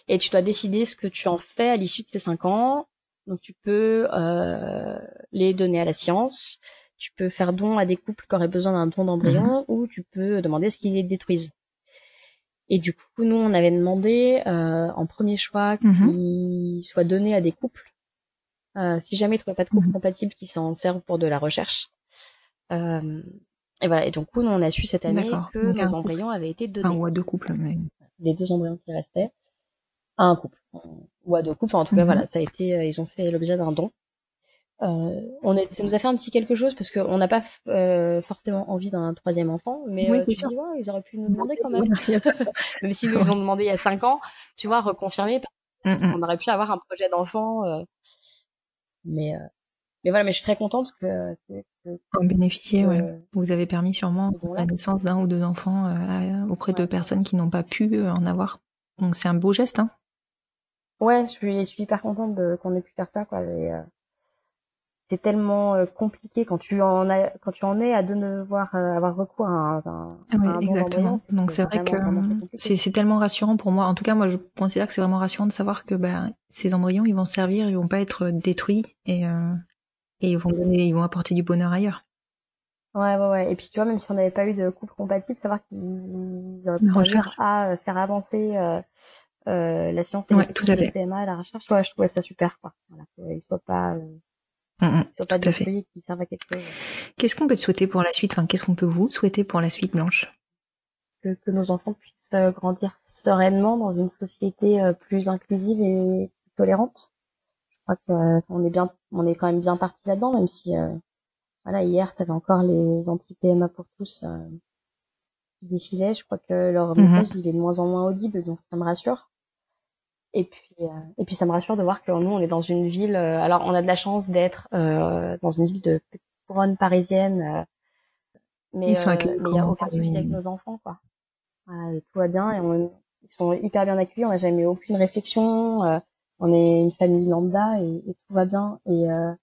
et tu dois décider ce que tu en fais à l'issue de ces 5 ans. Donc tu peux euh, les donner à la science, tu peux faire don à des couples qui auraient besoin d'un don d'embryon ou tu peux demander ce qu'ils les détruisent. Et du coup, nous, on avait demandé euh, en premier choix Mhm. qu'ils soient donnés à des couples. Euh, si jamais ils trouvaient pas de couple Mhm. compatible qui s'en servent pour de la recherche. Euh, et voilà. Et donc, nous, on a su cette année que Donc, un nos couple. embryons avaient été donnés. Enfin, ou à deux couples, mais... Les deux embryons qui restaient à un couple ou à deux couples. Enfin, en tout cas, Mhm. voilà, ça a été, euh, ils ont fait l'objet d'un don. Euh, on est, ça nous a fait un petit quelque chose parce qu'on n'a pas euh, forcément envie d'un troisième enfant, mais Oui, euh, tu dis ouais, ils auraient pu nous demander quand même. Même si nous ont demandé il y a cinq ans, tu vois, reconfirmer, Mm, mm. on aurait pu avoir un projet d'enfant. euh, mais euh, mais voilà, mais je suis très contente que, que- En bénéficier, ouais. Vous avez permis sûrement la naissance d'un ou deux enfants euh, à- auprès de personnes qui n'ont pas pu euh, en avoir. Donc, c'est un beau geste, hein. ouais, je suis, je suis hyper contente de qu'on ait pu faire ça quoi. Et, euh, c'est tellement euh, compliqué quand tu en as, quand tu en es à devoir euh, avoir recours à un, un, Ah oui, un bon exactement. Donc c'est vrai vraiment, que vraiment, c'est euh, tellement rassurant pour moi. En tout cas, moi, je considère que c'est vraiment rassurant de savoir que bah, ces embryons, ils vont servir, ils vont pas être détruits et euh, et ils vont donner, ils vont apporter du bonheur ailleurs. Ouais, ouais, ouais. Et puis tu vois, même si on n'avait pas eu de couple compatible, savoir qu'ils auraient pu recherche. à euh, faire avancer euh, euh, la science et Ouais, tout à fait. de PMA, la recherche. Ouais, je trouvais ça super, quoi. Voilà, qu'ils soient pas, euh, Mm, mm, qu'ils soient pas tout à fait. détruits, qu'ils servent à quelque chose. Qu'est-ce qu'on peut te souhaiter pour la suite? Enfin, qu'est-ce qu'on peut vous souhaiter pour la suite, Blanche? Que, que nos enfants puissent euh, grandir sereinement dans une société euh, plus inclusive et tolérante. Je crois que euh, on est bien, on est quand même bien parti là-dedans, même si, euh, voilà, hier, t'avais encore les anti-PMA pour tous euh, qui défilaient. Je crois que leur Mhm. message, il est de moins en moins audible, donc ça me rassure. Et puis, euh, et puis ça me rassure de voir que nous, on est dans une ville. euh, alors, on a de la chance d'être euh, dans une ville de petite couronne parisienne, euh, mais Ils sont accueillis mais il y a aucun souci avec nos enfants, quoi. Voilà, tout va bien et on, ils sont hyper bien accueillis. On n'a jamais eu aucune réflexion. On est une famille lambda et, et tout va bien. Et euh,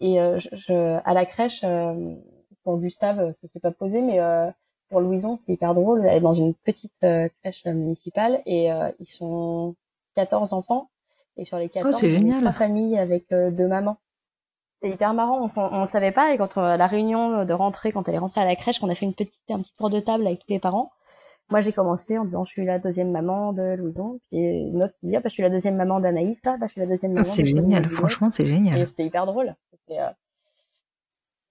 et euh, je, je- à la crèche, euh, pour Gustave, ça s'est pas posé, mais euh, pour Louison, c'est hyper drôle. Elle est dans une petite euh, crèche municipale et euh, ils sont 14 enfants. Et sur les 14, Oh, c'est génial. trois familles avec deux mamans. C'est hyper marrant, on, on le savait pas. Et quand on, à la réunion de rentrée, quand elle est rentrée à la crèche, qu'on a fait une petite, un petit tour de table avec tous les parents, moi j'ai commencé en disant je suis la deuxième maman de Louison, puis une autre qui dit ah, bah, je suis la deuxième maman d'Anaïs, ah, bah, je suis la deuxième Ah, maman C'est génial, franchement, c'est génial. c'était hyper drôle. Euh,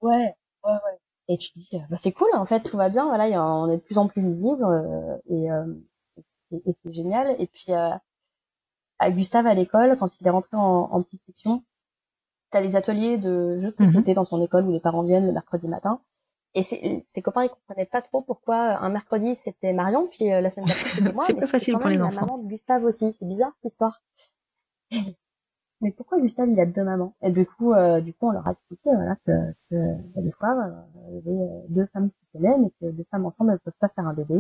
Ouais, ouais, ouais. Et tu te dis, euh, bah, c'est cool, en fait, tout va bien, voilà, il y a- on est de plus en plus visible, euh, et, euh, et, et c'est génial. Et puis, euh, à Gustave, à l'école, quand il est rentré en, en petite section, t'as les ateliers de jeux de Mhm. société dans son école où les parents viennent le mercredi matin. Et ses, ses copains, ils comprenaient pas trop pourquoi un mercredi c'était Marion, puis euh, la semaine d'après c'était moi. C'est pas facile quand pour les la enfants. maman de Gustave aussi. C'est bizarre cette histoire. Mais pourquoi Gustave il a deux mamans? Et du coup, euh, du coup, on leur a expliqué voilà que, que bah, des fois, euh, il y avait euh, deux femmes qui s'aiment et que deux femmes ensemble elles peuvent pas faire un bébé, euh,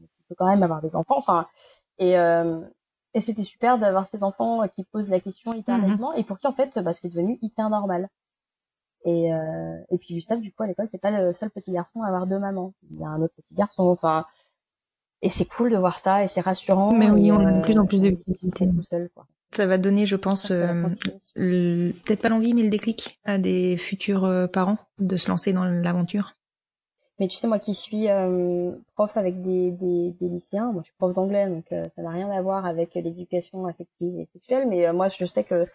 mais qu'il faut quand même avoir des enfants. Enfin, et euh, et c'était super d'avoir ces enfants euh, qui posent la question hyper Mhm. naïvement et pour qui en fait, bah, c'est devenu hyper normal. Et euh, et puis Gustave, du coup, à l'école, c'est pas le seul petit garçon à avoir deux mamans. Il y a un autre petit garçon. Enfin, et c'est cool de voir ça et c'est rassurant. Mais oui, et, on a de euh, plus en plus de visibilité. seul, quoi. Ça va donner, je pense, euh, le- peut-être pas l'envie, mais le déclic à des futurs euh, parents de se lancer dans l'aventure. Mais tu sais, moi qui suis euh, prof avec des, des, des lycéens, moi je suis prof d'anglais, donc euh, ça n'a rien à voir avec l'éducation affective et sexuelle, mais euh, moi je sais que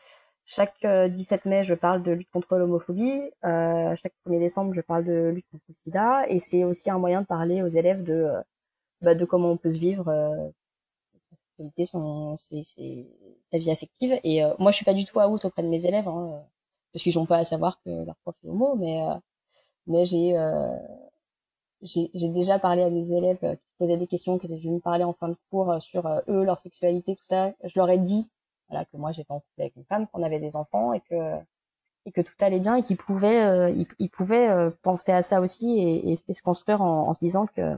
chaque euh, 17 mai, je parle de lutte contre l'homophobie, euh, chaque 1er décembre, je parle de lutte contre le sida, et c'est aussi un moyen de parler aux élèves de, euh, bah, de comment on peut se vivre euh, sa sexualité, son, ses- sa vie affective. Et euh, moi je suis pas du tout out auprès de mes élèves, hein, euh, parce qu'ils n'ont pas à savoir que leur prof est homo, mais, euh, mais j'ai... Euh, j'ai déjà parlé à des élèves euh, qui posaient des questions, qui étaient venus me parler en fin de cours euh, sur euh, eux, leur sexualité, tout ça. Je leur ai dit, voilà, que moi j'étais en couple avec une femme, qu'on avait des enfants et que et que tout allait bien et qu'ils pouvaient euh, pouvaient euh, penser à ça aussi et, et, et se construire en, en se disant que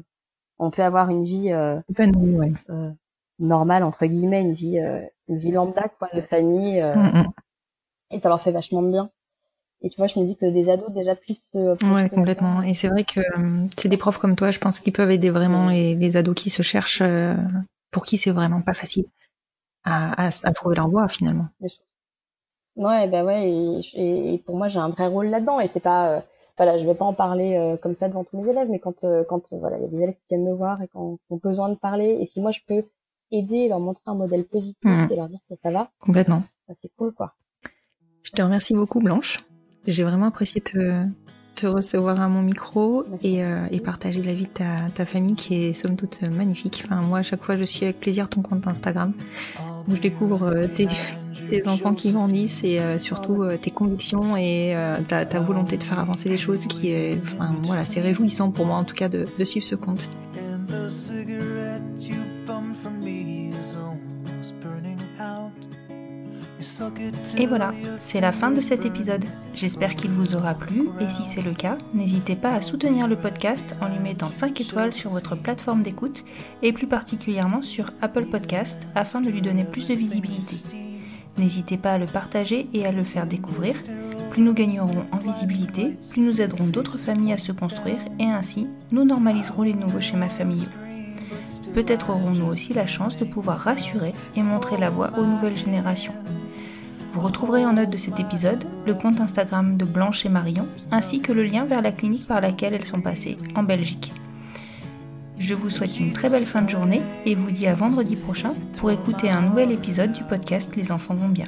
on peut avoir une vie euh, ouais. euh, normale entre guillemets, une vie euh, une vie lambda quoi, de famille euh, Mm, mm. et ça leur fait vachement de bien. Et tu vois, je me dis que des ados déjà puissent se Ouais, complètement. Et c'est vrai que euh, c'est des profs comme toi, je pense, qui peuvent aider vraiment les, les ados qui se cherchent, euh, pour qui c'est vraiment pas facile à, à, à trouver leur voie finalement. Ouais, bah ouais, et, et, et pour moi j'ai un vrai rôle là-dedans et c'est pas, euh, voilà, je vais pas en parler euh, comme ça devant tous mes élèves, mais quand euh, quand voilà, il y a des élèves qui viennent me voir et qui ont, qui ont besoin de parler, et si moi je peux aider, leur montrer un modèle positif Mhm. et leur dire que ça va, Complètement. bah, c'est cool quoi. Je te remercie beaucoup, Blanche. J'ai vraiment apprécié te, te recevoir à mon micro et, euh, et partager la vie de ta, ta famille qui est somme toute magnifique. Enfin, moi, à chaque fois, je suis avec plaisir ton compte Instagram où je découvre euh, tes, tes enfants qui grandissent et euh, surtout euh, tes convictions et euh, ta, ta volonté de faire avancer les choses qui est, enfin, voilà, c'est réjouissant pour moi en tout cas de, de suivre ce compte. Et voilà, c'est la fin de cet épisode. J'espère qu'il vous aura plu et si c'est le cas, n'hésitez pas à soutenir le podcast en lui mettant 5 étoiles sur votre plateforme d'écoute et plus particulièrement sur Apple Podcast afin de lui donner plus de visibilité. N'hésitez pas à le partager et à le faire découvrir. Plus nous gagnerons en visibilité, plus nous aiderons d'autres familles à se construire et ainsi nous normaliserons les nouveaux schémas familiaux. Peut-être aurons-nous aussi la chance de pouvoir rassurer et montrer la voie aux nouvelles générations. Vous retrouverez en note de cet épisode le compte Instagram de Blanche et Marion, ainsi que le lien vers la clinique par laquelle elles sont passées en Belgique. Je vous souhaite une très belle fin de journée et vous dis à vendredi prochain pour écouter un nouvel épisode du podcast Les enfants vont bien.